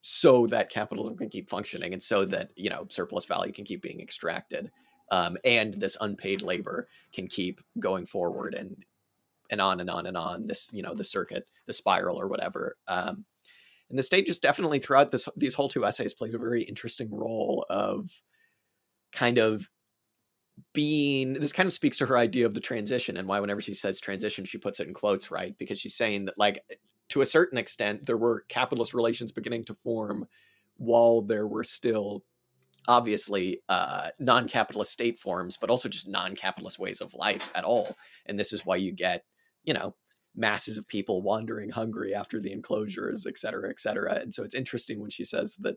so that capitalism can keep functioning and so that you know surplus value can keep being extracted um, and this unpaid labor can keep going forward and and on and on and on this you know the circuit the spiral or whatever um, and the state just definitely throughout this these whole two essays plays a very interesting role of kind of being this kind of speaks to her idea of the transition and why whenever she says transition she puts it in quotes right because she's saying that like to a certain extent there were capitalist relations beginning to form while there were still obviously uh, non-capitalist state forms, but also just non-capitalist ways of life at all. And this is why you get, you know, masses of people wandering hungry after the enclosures, et cetera, et cetera. And so it's interesting when she says that,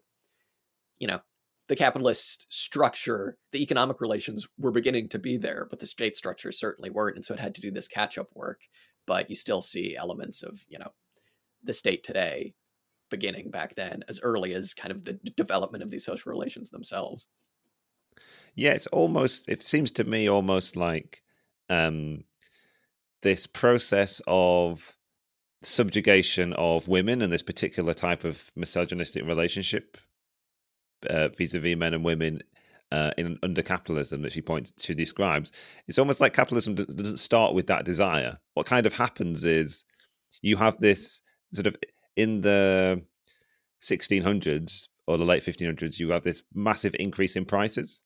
you know, the capitalist structure, the economic relations were beginning to be there, but the state structures certainly weren't. And so it had to do this catch up work. But you still see elements of, you know, the state today beginning back then as early as kind of the development of these social relations themselves. Yeah, it's almost, it seems to me almost like um, this process of subjugation of women and this particular type of misogynistic relationship vis-a-vis men and women uh, in under capitalism that she points she describes it's almost like capitalism doesn't start with that desire what kind of happens is you have this sort of in the 1600s or the late 1500s you have this massive increase in prices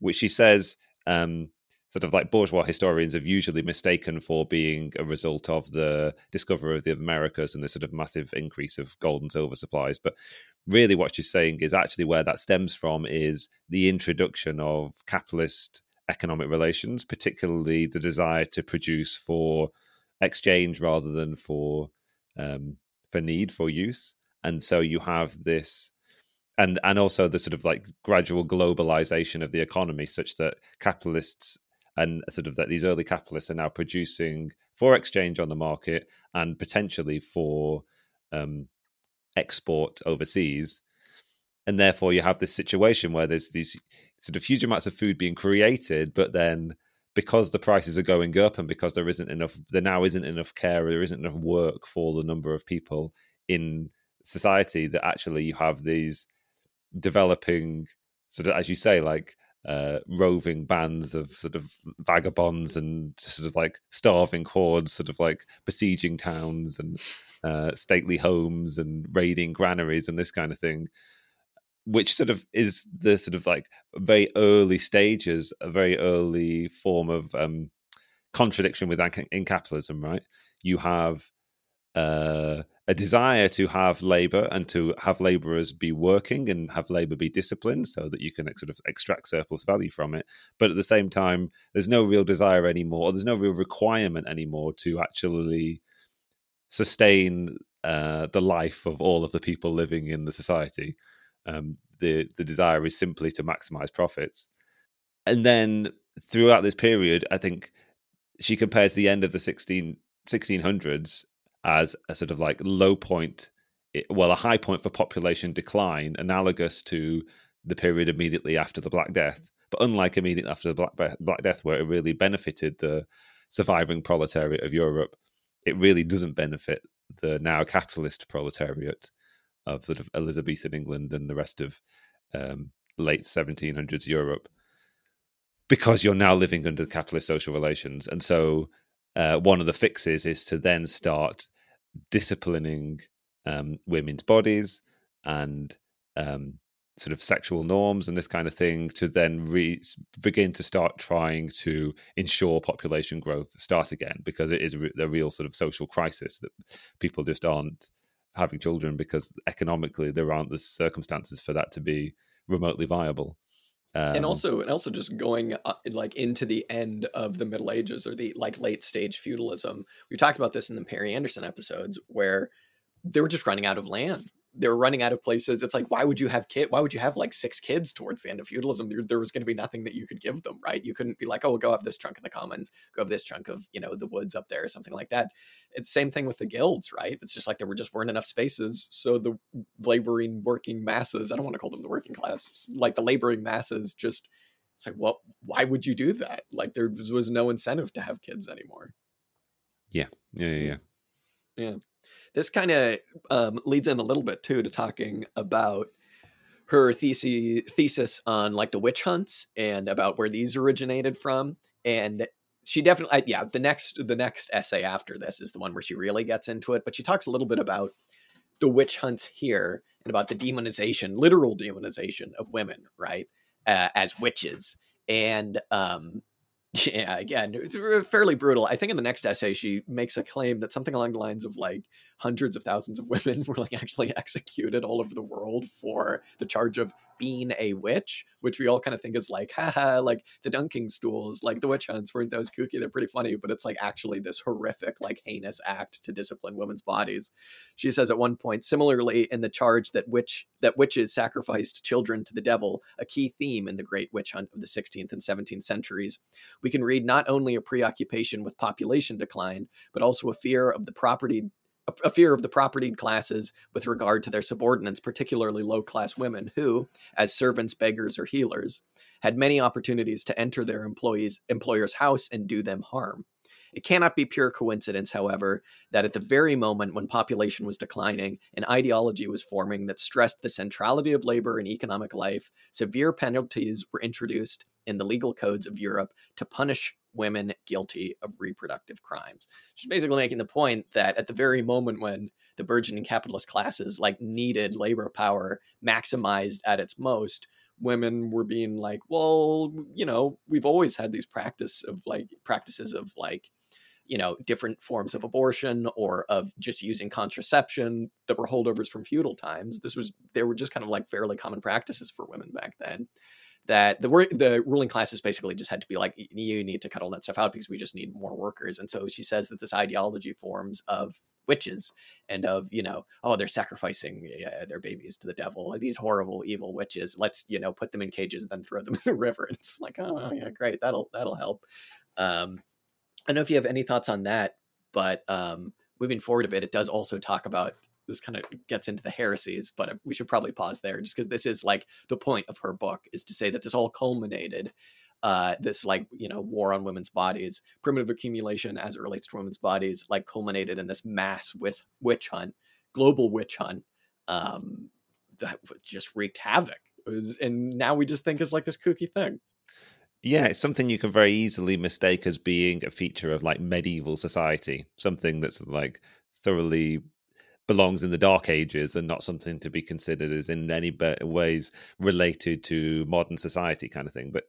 which she says um, sort of like bourgeois historians have usually mistaken for being a result of the discovery of the Americas and the sort of massive increase of gold and silver supplies. But really, what she's saying is actually where that stems from is the introduction of capitalist economic relations, particularly the desire to produce for exchange rather than for um, for need for use. And so you have this and and also the sort of like gradual globalization of the economy such that capitalists and sort of that these early capitalists are now producing for exchange on the market and potentially for um, export overseas. And therefore, you have this situation where there's these sort of huge amounts of food being created, but then because the prices are going up and because there isn't enough, there now isn't enough care, there isn't enough work for the number of people in society, that actually you have these developing sort of, as you say, like uh, roving bands of sort of vagabonds and sort of like starving hordes, sort of like besieging towns and uh, stately homes and raiding granaries and this kind of thing, which sort of is the sort of like very early stages, a very early form of um, contradiction with in capitalism, right? You have uh, a desire to have labor and to have laborers be working and have labor be disciplined so that you can sort of extract surplus value from it. But at the same time, there's no real desire anymore, there's no real requirement anymore to actually sustain uh, the life of all of the people living in the society. Um, the the desire is simply to maximize profits. And then throughout this period, I think she compares the end of the 16, 1600s as a sort of like low point, well, a high point for population decline, analogous to the period immediately after the Black Death. But unlike immediately after the Black, Black Death, where it really benefited the surviving proletariat of Europe, it really doesn't benefit the now capitalist proletariat of sort of Elizabethan England and the rest of um, late 1700s Europe because you're now living under capitalist social relations. And so uh, one of the fixes is to then start disciplining um, women's bodies and um, sort of sexual norms and this kind of thing to then re- begin to start trying to ensure population growth start again because it is a real sort of social crisis that people just aren't having children because economically there aren't the circumstances for that to be remotely viable um, and also and also just going uh, like into the end of the middle ages or the like late stage feudalism we talked about this in the perry anderson episodes where they were just running out of land they were running out of places. It's like, why would you have kid? Why would you have like six kids towards the end of feudalism? There, there was going to be nothing that you could give them, right? You couldn't be like, oh, we'll go have this chunk of the commons, go have this chunk of you know the woods up there, or something like that. It's the same thing with the guilds, right? It's just like there were just weren't enough spaces, so the laboring working masses. I don't want to call them the working class, like the laboring masses, just it's like, well, why would you do that? Like there was no incentive to have kids anymore. Yeah, yeah, yeah, yeah. yeah this kind of um, leads in a little bit too to talking about her thesis thesis on like the witch hunts and about where these originated from and she definitely yeah the next the next essay after this is the one where she really gets into it but she talks a little bit about the witch hunts here and about the demonization literal demonization of women right uh, as witches and um yeah, again, it's fairly brutal. I think in the next essay, she makes a claim that something along the lines of like hundreds of thousands of women were like actually executed all over the world for the charge of being a witch, which we all kind of think is like, haha, like the dunking stools, like the witch hunts, weren't those kooky? They're pretty funny, but it's like actually this horrific, like heinous act to discipline women's bodies. She says at one point, similarly, in the charge that witch that witches sacrificed children to the devil, a key theme in the great witch hunt of the 16th and 17th centuries, we can read not only a preoccupation with population decline, but also a fear of the property a fear of the propertied classes with regard to their subordinates, particularly low class women, who, as servants, beggars, or healers, had many opportunities to enter their employees employer's house and do them harm. It cannot be pure coincidence, however, that at the very moment when population was declining, an ideology was forming that stressed the centrality of labor in economic life. Severe penalties were introduced in the legal codes of Europe to punish women guilty of reproductive crimes. She's basically making the point that at the very moment when the burgeoning capitalist classes like needed labor power maximized at its most, women were being like, well, you know, we've always had these practice of like practices of like you know different forms of abortion or of just using contraception that were holdovers from feudal times this was they were just kind of like fairly common practices for women back then that the the ruling classes basically just had to be like you need to cut all that stuff out because we just need more workers. And so she says that this ideology forms of witches and of you know oh they're sacrificing uh, their babies to the devil. These horrible evil witches let's you know put them in cages and then throw them in the river. And it's like oh yeah great that'll that'll help. Um don't know if you have any thoughts on that but um moving forward a bit it does also talk about this kind of gets into the heresies, but we should probably pause there just because this is like the point of her book is to say that this all culminated uh, this like you know war on women's bodies, primitive accumulation as it relates to women's bodies, like culminated in this mass witch, witch hunt, global witch hunt um, that just wreaked havoc. Was, and now we just think it's like this kooky thing. Yeah, it's something you can very easily mistake as being a feature of like medieval society, something that's like thoroughly belongs in the dark ages and not something to be considered as in any ways related to modern society kind of thing but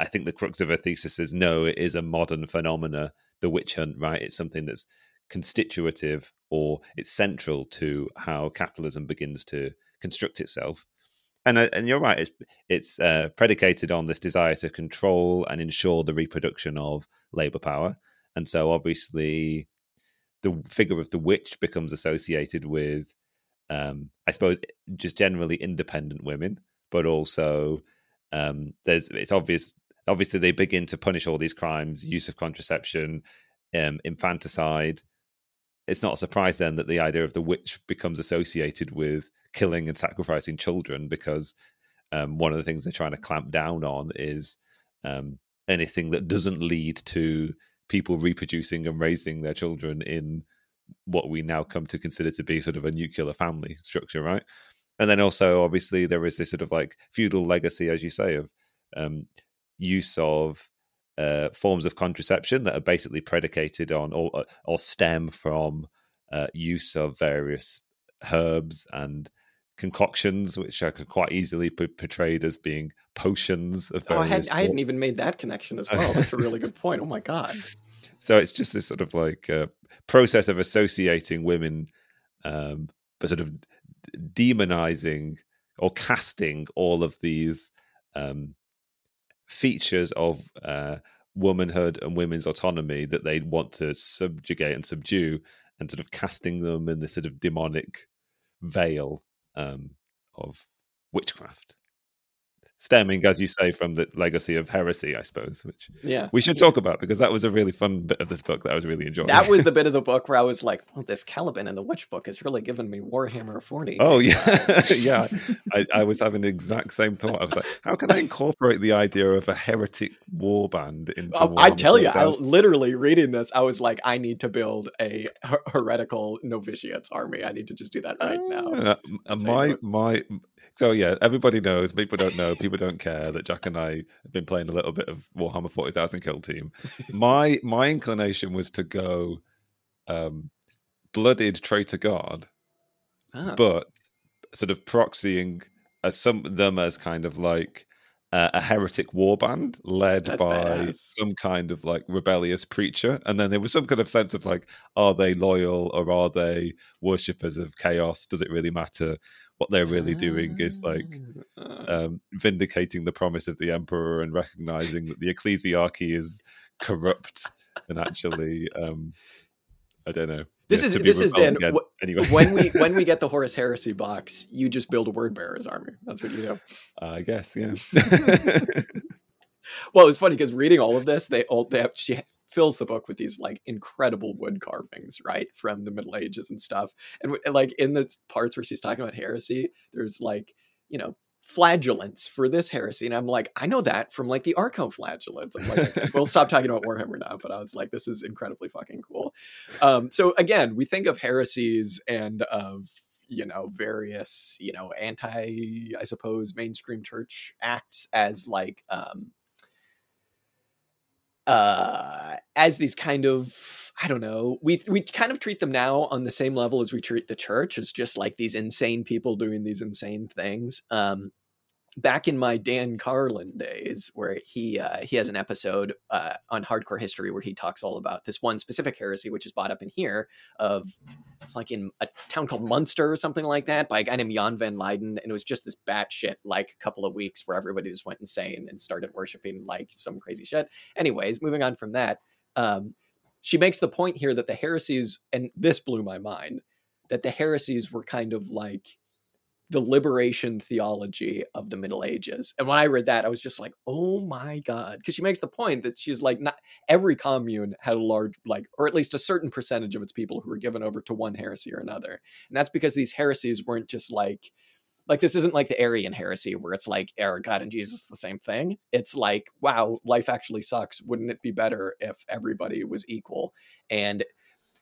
i think the crux of her thesis is no it is a modern phenomena the witch hunt right? It's something that's constitutive or it's central to how capitalism begins to construct itself and uh, and you're right it's it's uh, predicated on this desire to control and ensure the reproduction of labor power and so obviously the figure of the witch becomes associated with, um, I suppose, just generally independent women, but also um, there's it's obvious. Obviously, they begin to punish all these crimes: use of contraception, um, infanticide. It's not a surprise then that the idea of the witch becomes associated with killing and sacrificing children, because um, one of the things they're trying to clamp down on is um, anything that doesn't lead to people reproducing and raising their children in what we now come to consider to be sort of a nuclear family structure, right? And then also, obviously, there is this sort of like feudal legacy, as you say, of um, use of uh, forms of contraception that are basically predicated on or, uh, or stem from uh, use of various herbs and concoctions, which are quite easily portrayed as being potions of oh, I, had, I hadn't even made that connection as well. That's a really good point. Oh my god! So it's just this sort of like uh, process of associating women, um, but sort of demonizing or casting all of these um, features of uh, womanhood and women's autonomy that they want to subjugate and subdue, and sort of casting them in this sort of demonic veil um, of witchcraft stemming, as you say, from the legacy of heresy, I suppose, which yeah we should talk about because that was a really fun bit of this book that I was really enjoying. That was the bit of the book where I was like, "Well, this Caliban and the Witch book is really giving me Warhammer 40." Oh yeah, yeah. I, I, was having the exact same thought. I was like, "How can I incorporate the idea of a heretic war band into?" Oh, I tell you, I literally reading this, I was like, "I need to build a her- heretical novitiates army. I need to just do that right uh, now." Uh, my my so yeah, everybody knows. People don't know. People don't care that Jack and I have been playing a little bit of Warhammer Forty Thousand Kill Team. my my inclination was to go um, blooded traitor guard, ah. but sort of proxying as some them as kind of like uh, a heretic war band led That's by badass. some kind of like rebellious preacher, and then there was some kind of sense of like, are they loyal or are they worshippers of chaos? Does it really matter? What they're really doing is like Uh, um, vindicating the promise of the emperor and recognizing that the ecclesiarchy is corrupt and actually, um, I don't know. This is- this is, Dan, anyway. when we when we get the Horus Heresy box, you just build a word bearer's army. That's what you do. I guess, yeah. Well, it's funny because reading all of this, they all they have, she fills the book with these like incredible wood carvings, right, from the Middle Ages and stuff. And, like in the parts where she's talking about heresy, there's like you know flagellants for this heresy, and I'm like, I know that from like the Arco flagellants. I'm like, we'll stop talking about Warhammer now, but I was like, this is incredibly fucking cool. Um, so again, we think of heresies and of you know various you know anti i suppose mainstream church acts as like um uh as these kind of i don't know we we kind of treat them now on the same level as we treat the church. As just like these insane people doing these insane things. Um back in my Dan Carlin days, where he uh, he has an episode uh, on Hardcore History where he talks all about this one specific heresy, which is brought up in here. Of it's like in a town called Munster or something like that by a guy named Jan van Leyden, and it was just this batshit like couple of weeks where everybody just went insane and started worshiping like some crazy shit. Anyways, moving on from that, um, she makes the point here that the heresies, and this blew my mind, that the heresies were kind of like the liberation theology of the Middle Ages. And when I read that, I was just like, oh my God. Because she makes the point that she's like, not every commune had a large, like, or at least a certain percentage of its people who were given over to one heresy or another. And that's because these heresies weren't just like, like this isn't like the Arian heresy where it's like, oh, God and Jesus the same thing. It's like, wow, life actually sucks. Wouldn't it be better if everybody was equal? And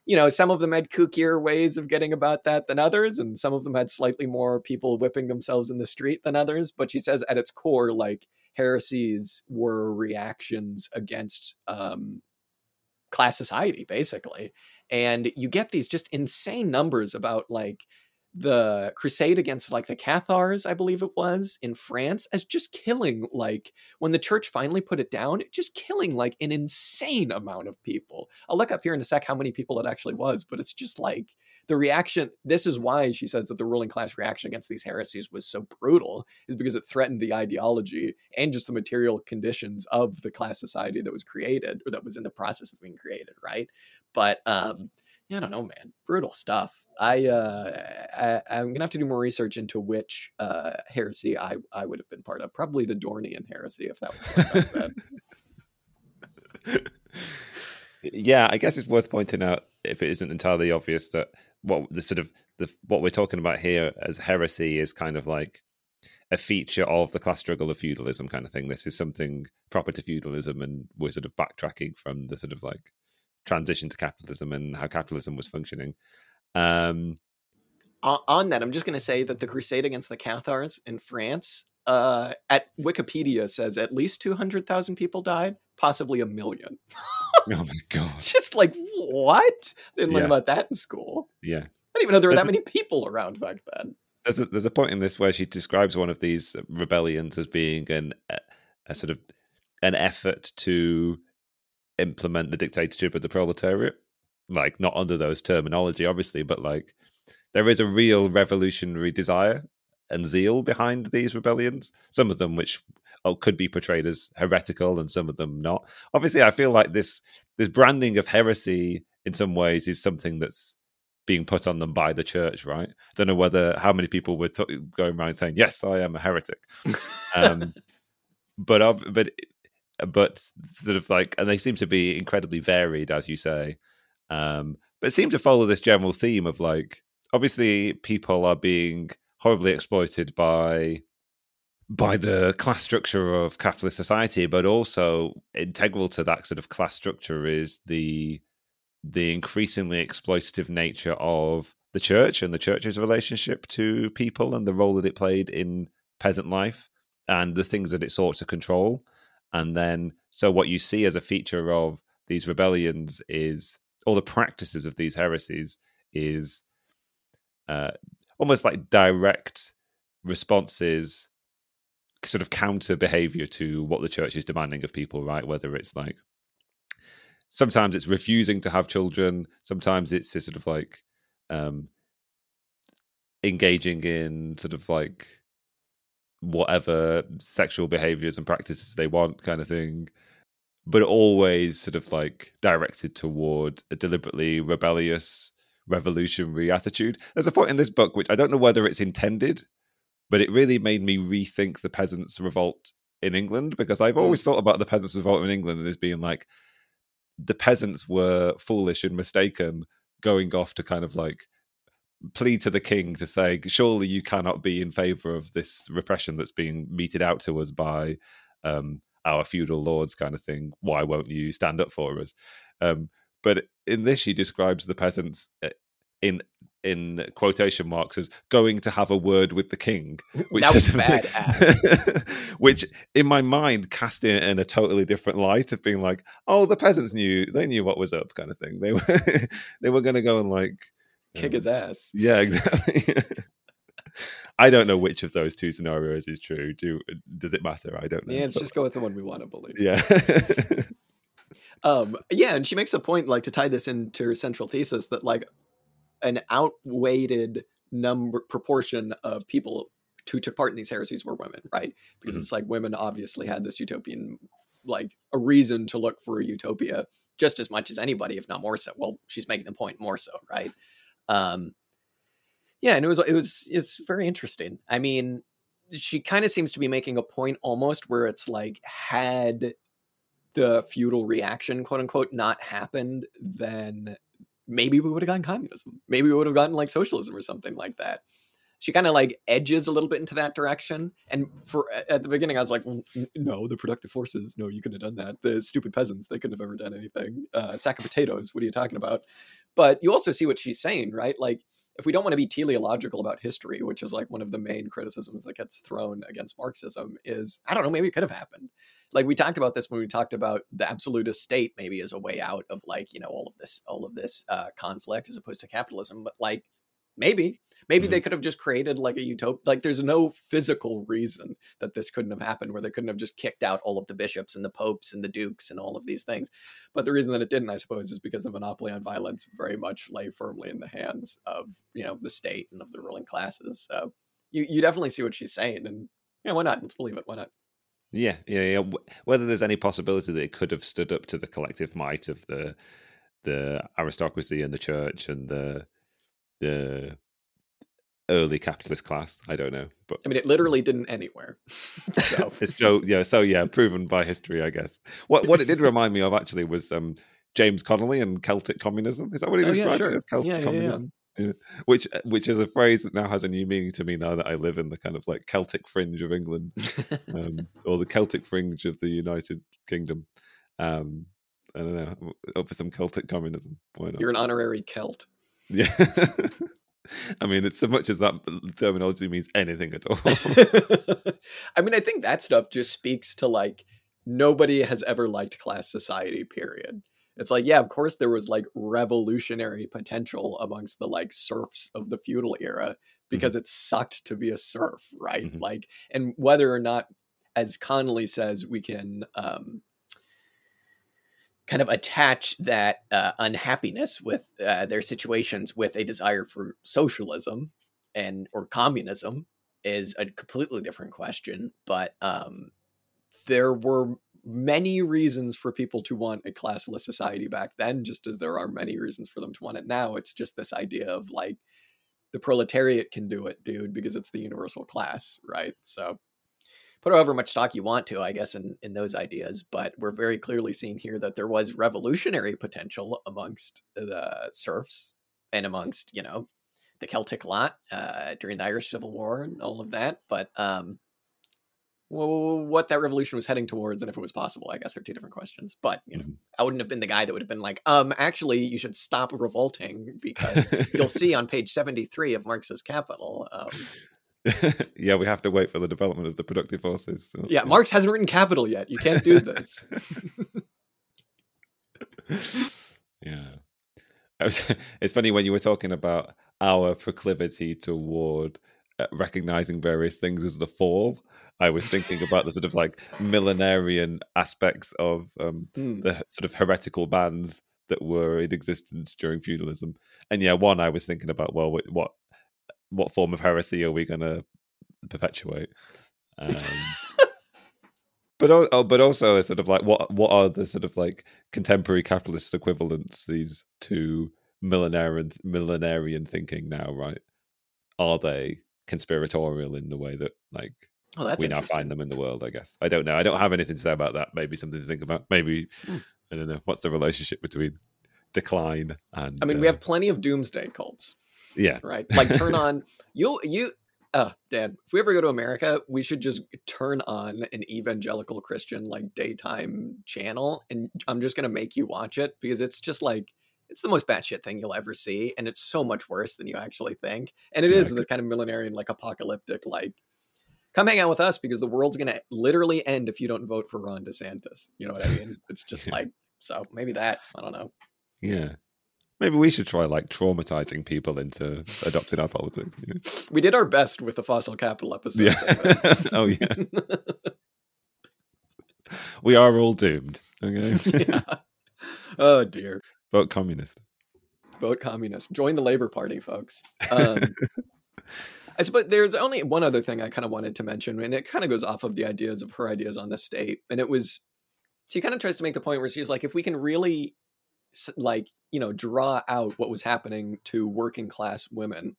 you know, some of them had kookier ways of getting about that than others, and some of them had slightly more people whipping themselves in the street than others. But she says at its core, like heresies were reactions against um, class society, basically. And you get these just insane numbers about like the crusade against like the Cathars, I believe it was, in France, as just killing like when the church finally put it down, just killing like an insane amount of people. I'll look up here in a sec how many people it actually was, but it's just like the reaction. This is why she says that the ruling class reaction against these heresies was so brutal, is because it threatened the ideology and just the material conditions of the class society that was created or that was in the process of being created, right? But um yeah, I don't know, man. Brutal stuff. I uh I, I'm gonna have to do more research into which uh heresy I I would have been part of. Probably the Dornian heresy, if that was yeah, I guess it's worth pointing out if it isn't entirely obvious that what the sort of the what we're talking about here as heresy is kind of like a feature of the class struggle of feudalism kind of thing. This is something proper to feudalism, and we're sort of backtracking from the sort of like transition to capitalism and how capitalism was functioning. Um, on, on that, I'm just gonna say that the crusade against the Cathars in France, uh, at Wikipedia says at least two hundred thousand people died, possibly a million. oh my god! Just like what? Didn't learn Yeah. about that in school. Yeah, I didn't even know there were There's that a- many people around back then. there's a, there's a point in this where she describes one of these rebellions as being an a, a sort of an effort to implement the dictatorship of the proletariat? Like not under those terminology obviously but like there is a real revolutionary desire and zeal behind these rebellions some of them which oh, could be portrayed as heretical and some of them not. Obviously i feel like this this branding of heresy in some ways is something that's being put on them by the church right? I don't know whether how many people were t- going around saying yes i am a heretic. Um but but but sort of like and they seem to be incredibly varied as you say. Um but seem to follow this general theme of like obviously people are being horribly exploited by by the class structure of capitalist society but also integral to that sort of class structure is the the increasingly exploitative nature of the church and the church's relationship to people and the role that it played in peasant life and the things that it sought to control and then so what you see as a feature of these rebellions is all the practices of these heresies is uh, almost like direct responses sort of counter behavior to what the church is demanding of people, right? Whether it's like sometimes it's refusing to have children, sometimes it's sort of like um, engaging in sort of like whatever sexual behaviors and practices they want, kind of thing. But always sort of like directed toward a deliberately rebellious, revolutionary attitude. There's a point in this book which I don't know whether it's intended, but it really made me rethink the peasants' revolt in England because I've always mm. thought about the peasants' revolt in England as being like the peasants were foolish and mistaken going off to kind of like plead to the king to say, surely you cannot be in favor of this repression that's being meted out to us by um, our feudal lords, kind of thing. Why won't you stand up for us? Um, but in this, she describes the peasants uh, in in quotation marks as going to have a word with the king, which was bad. which in my mind cast it in a totally different light of being like, oh, the peasants knew they knew what was up, kind of thing. They were they were going to go and like kick his ass. Yeah, exactly. I don't know which of those two scenarios is true. Do does it matter? I don't know. Yeah, let's just go with the one we want to believe. Yeah. um yeah, and she makes a point like to tie this into her central thesis that like an outweighed number proportion of people who took part in these heresies were women, right? Because mm-hmm. it's like women obviously had this utopian like a reason to look for a utopia just as much as anybody, if not more so. Well, she's making the point more so, right? Um, yeah, and it was it was it's very interesting. I mean, she kind of seems to be making a point almost where it's like had the feudal reaction, quote unquote, not happened, then maybe we would have gotten communism. Maybe we would have gotten like socialism or something like that. She kind of like edges a little bit into that direction. And for at the beginning, I was like, well, no, the productive forces, no, you couldn't have done that. The stupid peasants, they couldn't have ever done anything. Uh, sack of potatoes, what are you talking about? But you also see what she's saying, right? Like, if we don't want to be teleological about history, which is like one of the main criticisms that gets thrown against Marxism, is I don't know, maybe it could have happened. Like we talked about this when we talked about the absolutist state, maybe as a way out of like you know all of this all of this uh, conflict as opposed to capitalism. But like maybe. Maybe mm-hmm. they could have just created like a utopia like there's no physical reason that this couldn't have happened where they couldn't have just kicked out all of the bishops and the popes and the dukes and all of these things. But the reason that it didn't i suppose is because the monopoly on violence very much lay firmly in the hands of you know the state and of the ruling classes. So you, you definitely see what she's saying and yeah why not? Let's believe it. Why not? Yeah yeah yeah. Whether there's any possibility that it could have stood up to the collective might of the the aristocracy and the church and the the early capitalist class. I don't know, but I mean, it literally didn't anywhere. so so yeah, so yeah, proven by history, I guess. What what it did remind me of actually was um, James Connolly and Celtic communism. Is that what he described oh, yeah, sure. as Celtic yeah, communism? Yeah, which which is a phrase that now has a new meaning to me now that I live in the kind of like Celtic fringe of England, um, or the Celtic fringe of the United Kingdom. Um, I don't know, up for some Celtic communism. You're an honorary Celt. Yeah. I mean, it's so much as that terminology means anything at all. I mean, I think that stuff just speaks to like nobody has ever liked class society, period. It's like, yeah, of course there was like revolutionary potential amongst the like serfs of the feudal era because mm-hmm. it sucked to be a serf, right? Mm-hmm. Like, and whether or not, as Connolly says, we can um, kind of attach that uh, unhappiness with uh, their situations with a desire for socialism and or communism is a completely different question but um, there were many reasons for people to want a classless society back then just as there are many reasons for them to want it now. It's just this idea of like the proletariat can do it dude because it's the universal class right? So put however much stock you want to, I guess, in, in those ideas. But we're very clearly seeing here that there was revolutionary potential amongst the serfs and amongst, you know, the Celtic lot uh, during the Irish Civil War and all of that. But um, well, what that revolution was heading towards and if it was possible, I guess, are two different questions. But you know, mm-hmm. I wouldn't have been the guy that would have been like, um, actually, you should stop revolting because you'll see on page seventy three of Marx's Capital. Um, yeah, we have to wait for the development of the productive forces. So, yeah, yeah, Marx hasn't written Capital yet. You can't do this. yeah. Was, it's funny when you were talking about our proclivity toward uh, recognizing various things as the fall. I was thinking about the sort of like millenarian aspects of um, Hmm. the sort of heretical bands that were in existence during feudalism. And yeah, one I was thinking about. Well, what what form of heresy are we going to perpetuate? Um, but oh, but also it's sort of like what what are the sort of like contemporary capitalist equivalencies to millenarian millenarian thinking now? Right? Are they conspiratorial in the way that like Oh, we now find them in the world? I guess I don't know. I don't have anything to say about that. Maybe something to think about. Maybe Hmm. I don't know. What's the relationship between decline and? I mean, we uh, have plenty of doomsday cults, yeah. right? Like turn on you you. Uh, Dan, if we ever go to America, we should just turn on an evangelical Christian like daytime channel, and I'm just gonna make you watch it because it's just like it's the most batshit thing you'll ever see, and it's so much worse than you actually think. And it Yeah, is this kind of millenarian, like apocalyptic, like come hang out with us because the world's gonna literally end if you don't vote for Ron DeSantis. You know what I mean? It's just Yeah. like so maybe that I don't know. Yeah. Maybe we should try like traumatizing people into adopting our politics. you know? We did our best with the fossil capital episode. Yeah. oh yeah. We are all doomed. Okay. yeah. Oh dear. Vote communist. Vote communist. Join the Labor Party, folks. Um, I suppose there's only one other thing I kind of wanted to mention, and it kind of goes off of the ideas of her ideas on the state. And it was, she kind of tries to make the point where she's like, if we can really, like, you know, draw out what was happening to working class women,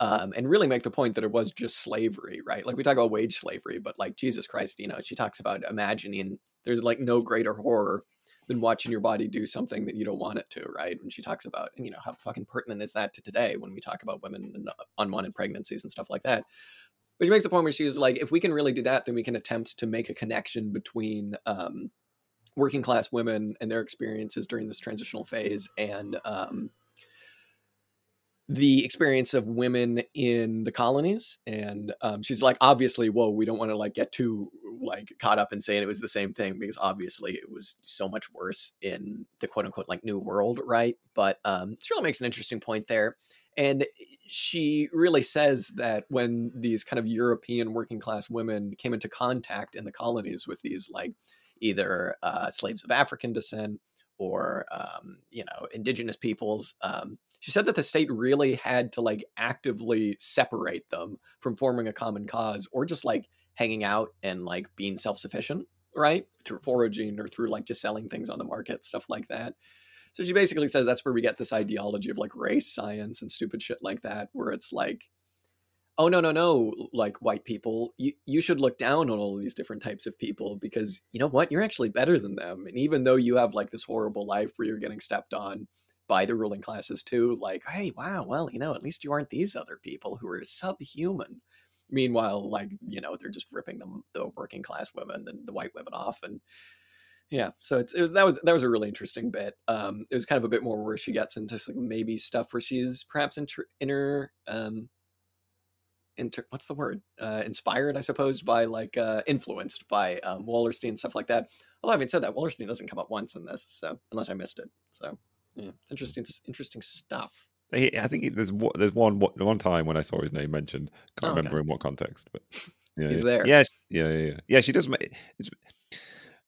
um, and really make the point that it was just slavery, right? Like we talk about wage slavery, but like Jesus Christ, you know, she talks about imagining there's like no greater horror than watching your body do something that you don't want it to, right? When she talks about, and you know, how fucking pertinent is that to today when we talk about women and uh, unwanted pregnancies and stuff like that. But she makes the point where she was like, if we can really do that, then we can attempt to make a connection between um, working class women and their experiences during this transitional phase and um, the experience of women in the colonies. And um, she's like obviously whoa we don't want to like get too like caught up in saying it was the same thing because obviously it was so much worse in the quote unquote like new world right? But um, she really makes an interesting point there. And she really says that when these kind of european working class women came into contact in the colonies with these like either uh, slaves of african descent or um, you know indigenous peoples um, she said that the state really had to like actively separate them from forming a common cause or just like hanging out and like being self-sufficient right through foraging or through like just selling things on the market stuff like that. So she basically says that's where we get this ideology of like race science and stupid shit like that where it's like oh no no no like white people you, you should look down on all these different types of people because you know what you're actually better than them. And even though you have like this horrible life where you're getting stepped on by the ruling classes too like hey wow well you know at least you aren't these other people who are subhuman. Meanwhile like you know they're just ripping them the working class women and the white women off and yeah so it's it, that was that was a really interesting bit. Um it was kind of a bit more where she gets into like maybe stuff where she's perhaps inter, inner um inter what's the word uh inspired i suppose by like uh influenced by um wallerstein stuff like that although having said that wallerstein doesn't come up once in this so unless i missed it so yeah it's interesting interesting stuff He- I think there's one- there's one one time when I saw his name mentioned. Can't Oh, okay. remember in what context, but yeah, He's yeah. there. Yeah, yeah, yeah, yeah. Yeah, she does. It's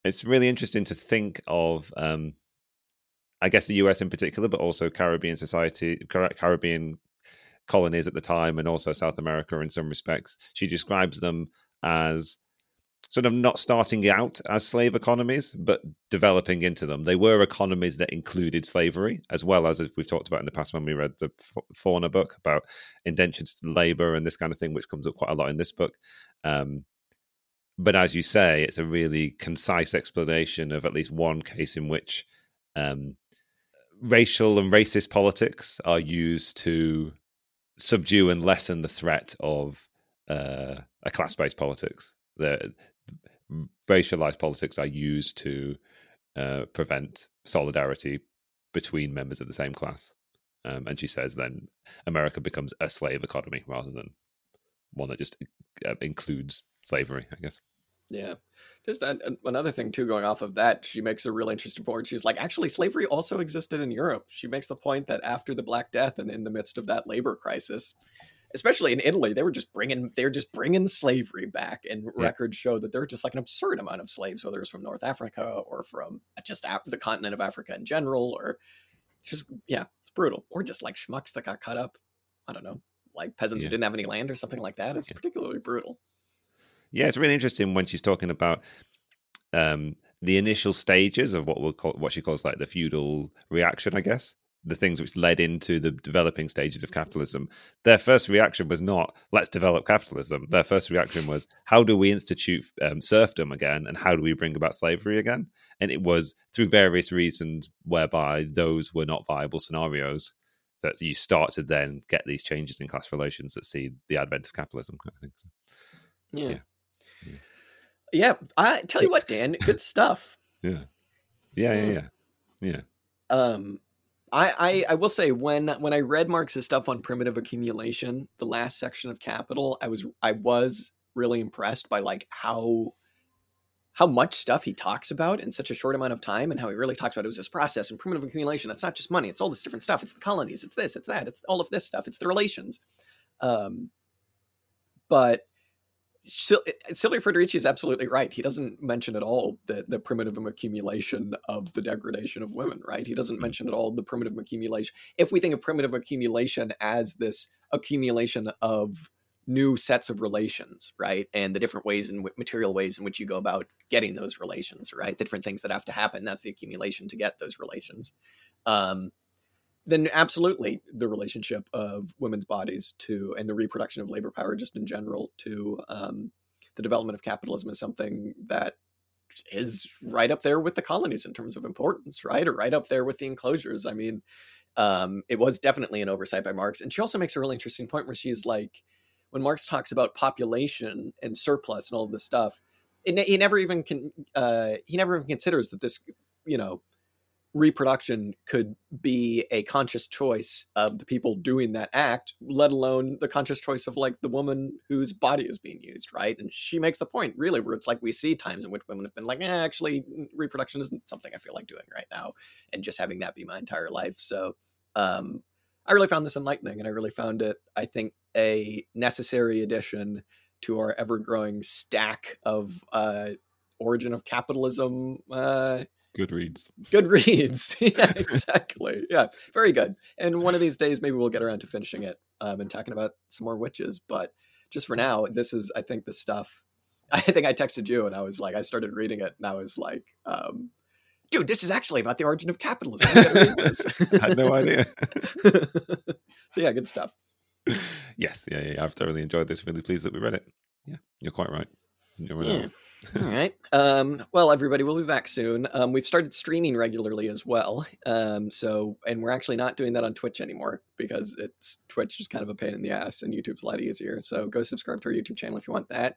it's really interesting to think of. um I guess the US in particular, but also Caribbean society, Caribbean colonies at the time, and also South America in some respects. She describes them as sort of not starting out as slave economies, but developing into them. They were economies that included slavery, as well as, as we've talked about in the past when we read the Fauna book about indentured labor and this kind of thing, which comes up quite a lot in this book. Um, but as you say, it's a really concise explanation of at least one case in which um, racial and racist politics are used to subdue and lessen the threat of uh, a class-based politics. The racialized politics are used to uh, prevent solidarity between members of the same class. Um, and she says then America becomes a slave economy rather than one that just uh, includes slavery, I guess. Yeah. Just an, an- another thing, too, going off of that, she makes a real interesting point. She's like, actually, slavery also existed in Europe. She makes the point that after the Black Death and in the midst of that labor crisis, especially in Italy, they were just bringing they were just bringing slavery back, and Yeah. records show that there were just like an absurd amount of slaves, whether it's from North Africa or from just Af- the continent of Africa in general, or just yeah, it's brutal, or just like schmucks that got cut up. I don't know, like peasants Yeah. who didn't have any land or something like that. It's Yeah. particularly brutal. Yeah, it's really interesting when she's talking about um, the initial stages of what we'll call what she calls like the feudal reaction, I guess. The things which led into the developing stages of capitalism. Their first reaction was not "let's develop capitalism." Their first reaction was "how do we institute um, serfdom again, and how do we bring about slavery again?" And it was through various reasons whereby those were not viable scenarios that you start to then get these changes in class relations that see the advent of capitalism. Kind of thing. So. Yeah. Yeah. Yeah. I tell you what, Dan, good stuff. yeah, yeah, yeah, yeah. yeah. Um I, I I will say when when I read Marx's stuff on primitive accumulation, the last section of Capital, I was I was really impressed by like how how much stuff he talks about in such a short amount of time and how he really talks about it was this process and primitive accumulation. That's not just money, it's all this different stuff. It's the colonies, it's this, it's that, it's all of this stuff, it's the relations. Um but Silvia Federici is absolutely right. He doesn't mention at all the, the primitive accumulation of the degradation of women, right? He doesn't mention at all the primitive accumulation. If we think of primitive accumulation as this accumulation of new sets of relations, right? And the different ways and material ways in which you go about getting those relations, right? The different things that have to happen. That's the accumulation to get those relations. Um, then absolutely the relationship of women's bodies to and the reproduction of labor power just in general to um, the development of capitalism is something that is right up there with the colonies in terms of importance right? Or right up there with the enclosures. I mean um, it was definitely an oversight by marx. And she also makes a really interesting point where she's like when marx talks about population and surplus and all of this stuff it, he never even can uh, he never even considers that this you know reproduction could be a conscious choice of the people doing that act, let alone the conscious choice of like the woman whose body is being used, right? And she makes the point really where it's like we see times in which women have been like, eh, actually, reproduction isn't something I feel like doing right now, and just having that be my entire life. So um, I really found this enlightening, and I really found it, I think, a necessary addition to our ever growing stack of uh, origin of capitalism. Uh, Good reads. good reads yeah exactly yeah very good and one of these days maybe we'll get around to finishing it um, and talking about some more witches but just for now this is i think the stuff i think i texted you and i was like i started reading it and i was like um, dude this is actually about the origin of capitalism I gotta read this. I had no idea. so yeah good stuff yes, yeah, yeah. I've thoroughly enjoyed this. Really pleased that we read it. Yeah, you're quite right. Yeah. All right. Um, well, everybody, we'll be back soon. Um, we've started streaming regularly as well. Um, so, and we're actually not doing that on Twitch anymore because it's Twitch is kind of a pain in the ass, and YouTube's a lot easier. So, go subscribe to our YouTube channel if you want that.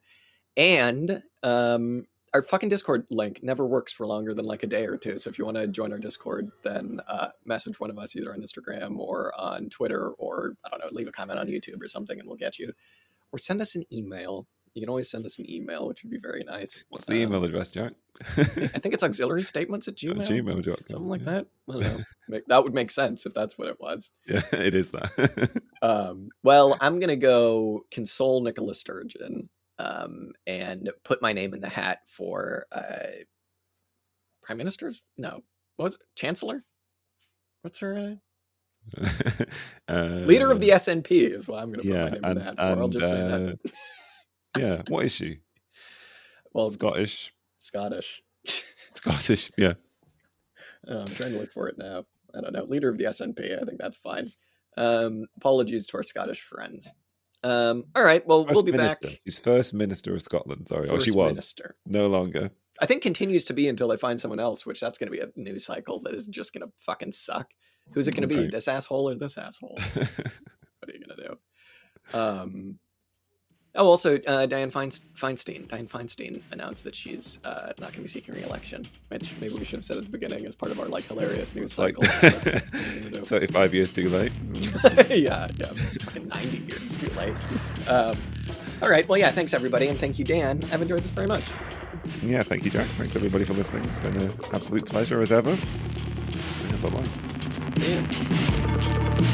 And um, our fucking Discord link never works for longer than like a day or two. So, if you want to join our Discord, then uh, message one of us either on Instagram or on Twitter, or I don't know, leave a comment on YouTube or something, and we'll get you. Or send us an email you can always send us an email, which would be very nice. What's the email address, Jack? I think it's auxiliary statements at Gmail. Gmail.com. Something like that. I don't know. Make, that would make sense if that's what it was. Yeah, it is that. Um, well, I'm going to go console Nicola Sturgeon um, and put my name in the hat for uh, Prime Minister? No. What was it? Chancellor? What's her uh, uh, leader of the SNP is what I'm going to put yeah, my name and, in the hat for. I'll just say uh, that. Yeah, what is she? Well, Scottish. Scottish. Scottish. Yeah. Uh, I'm trying to look for it now. I don't know. Leader of the SNP. I think that's fine. Um, apologies to our Scottish friends. Um, all right. Well, First we'll be minister. back. She's first minister of Scotland. Sorry, oh, she was Minister. no longer. I think continues to be until they find someone else, which that's going to be a news cycle that is just going to fucking suck. Who's it going to be? This asshole or this asshole? what are you going to do? Um, oh, also, uh, Dianne Feinstein. Dianne Feinstein announced that she's uh, not going to be seeking re-election, which maybe we should have said at the beginning as part of our like hilarious news like cycle. But what are you gonna do? 35 years too late. yeah, yeah, 90 years too late. Um, all right, well, yeah, thanks everybody, and thank you, Dan. I've enjoyed this very much. yeah, thank you, Jack. Thanks everybody for listening. It's been an absolute pleasure as ever. Yeah, bye bye. Yeah.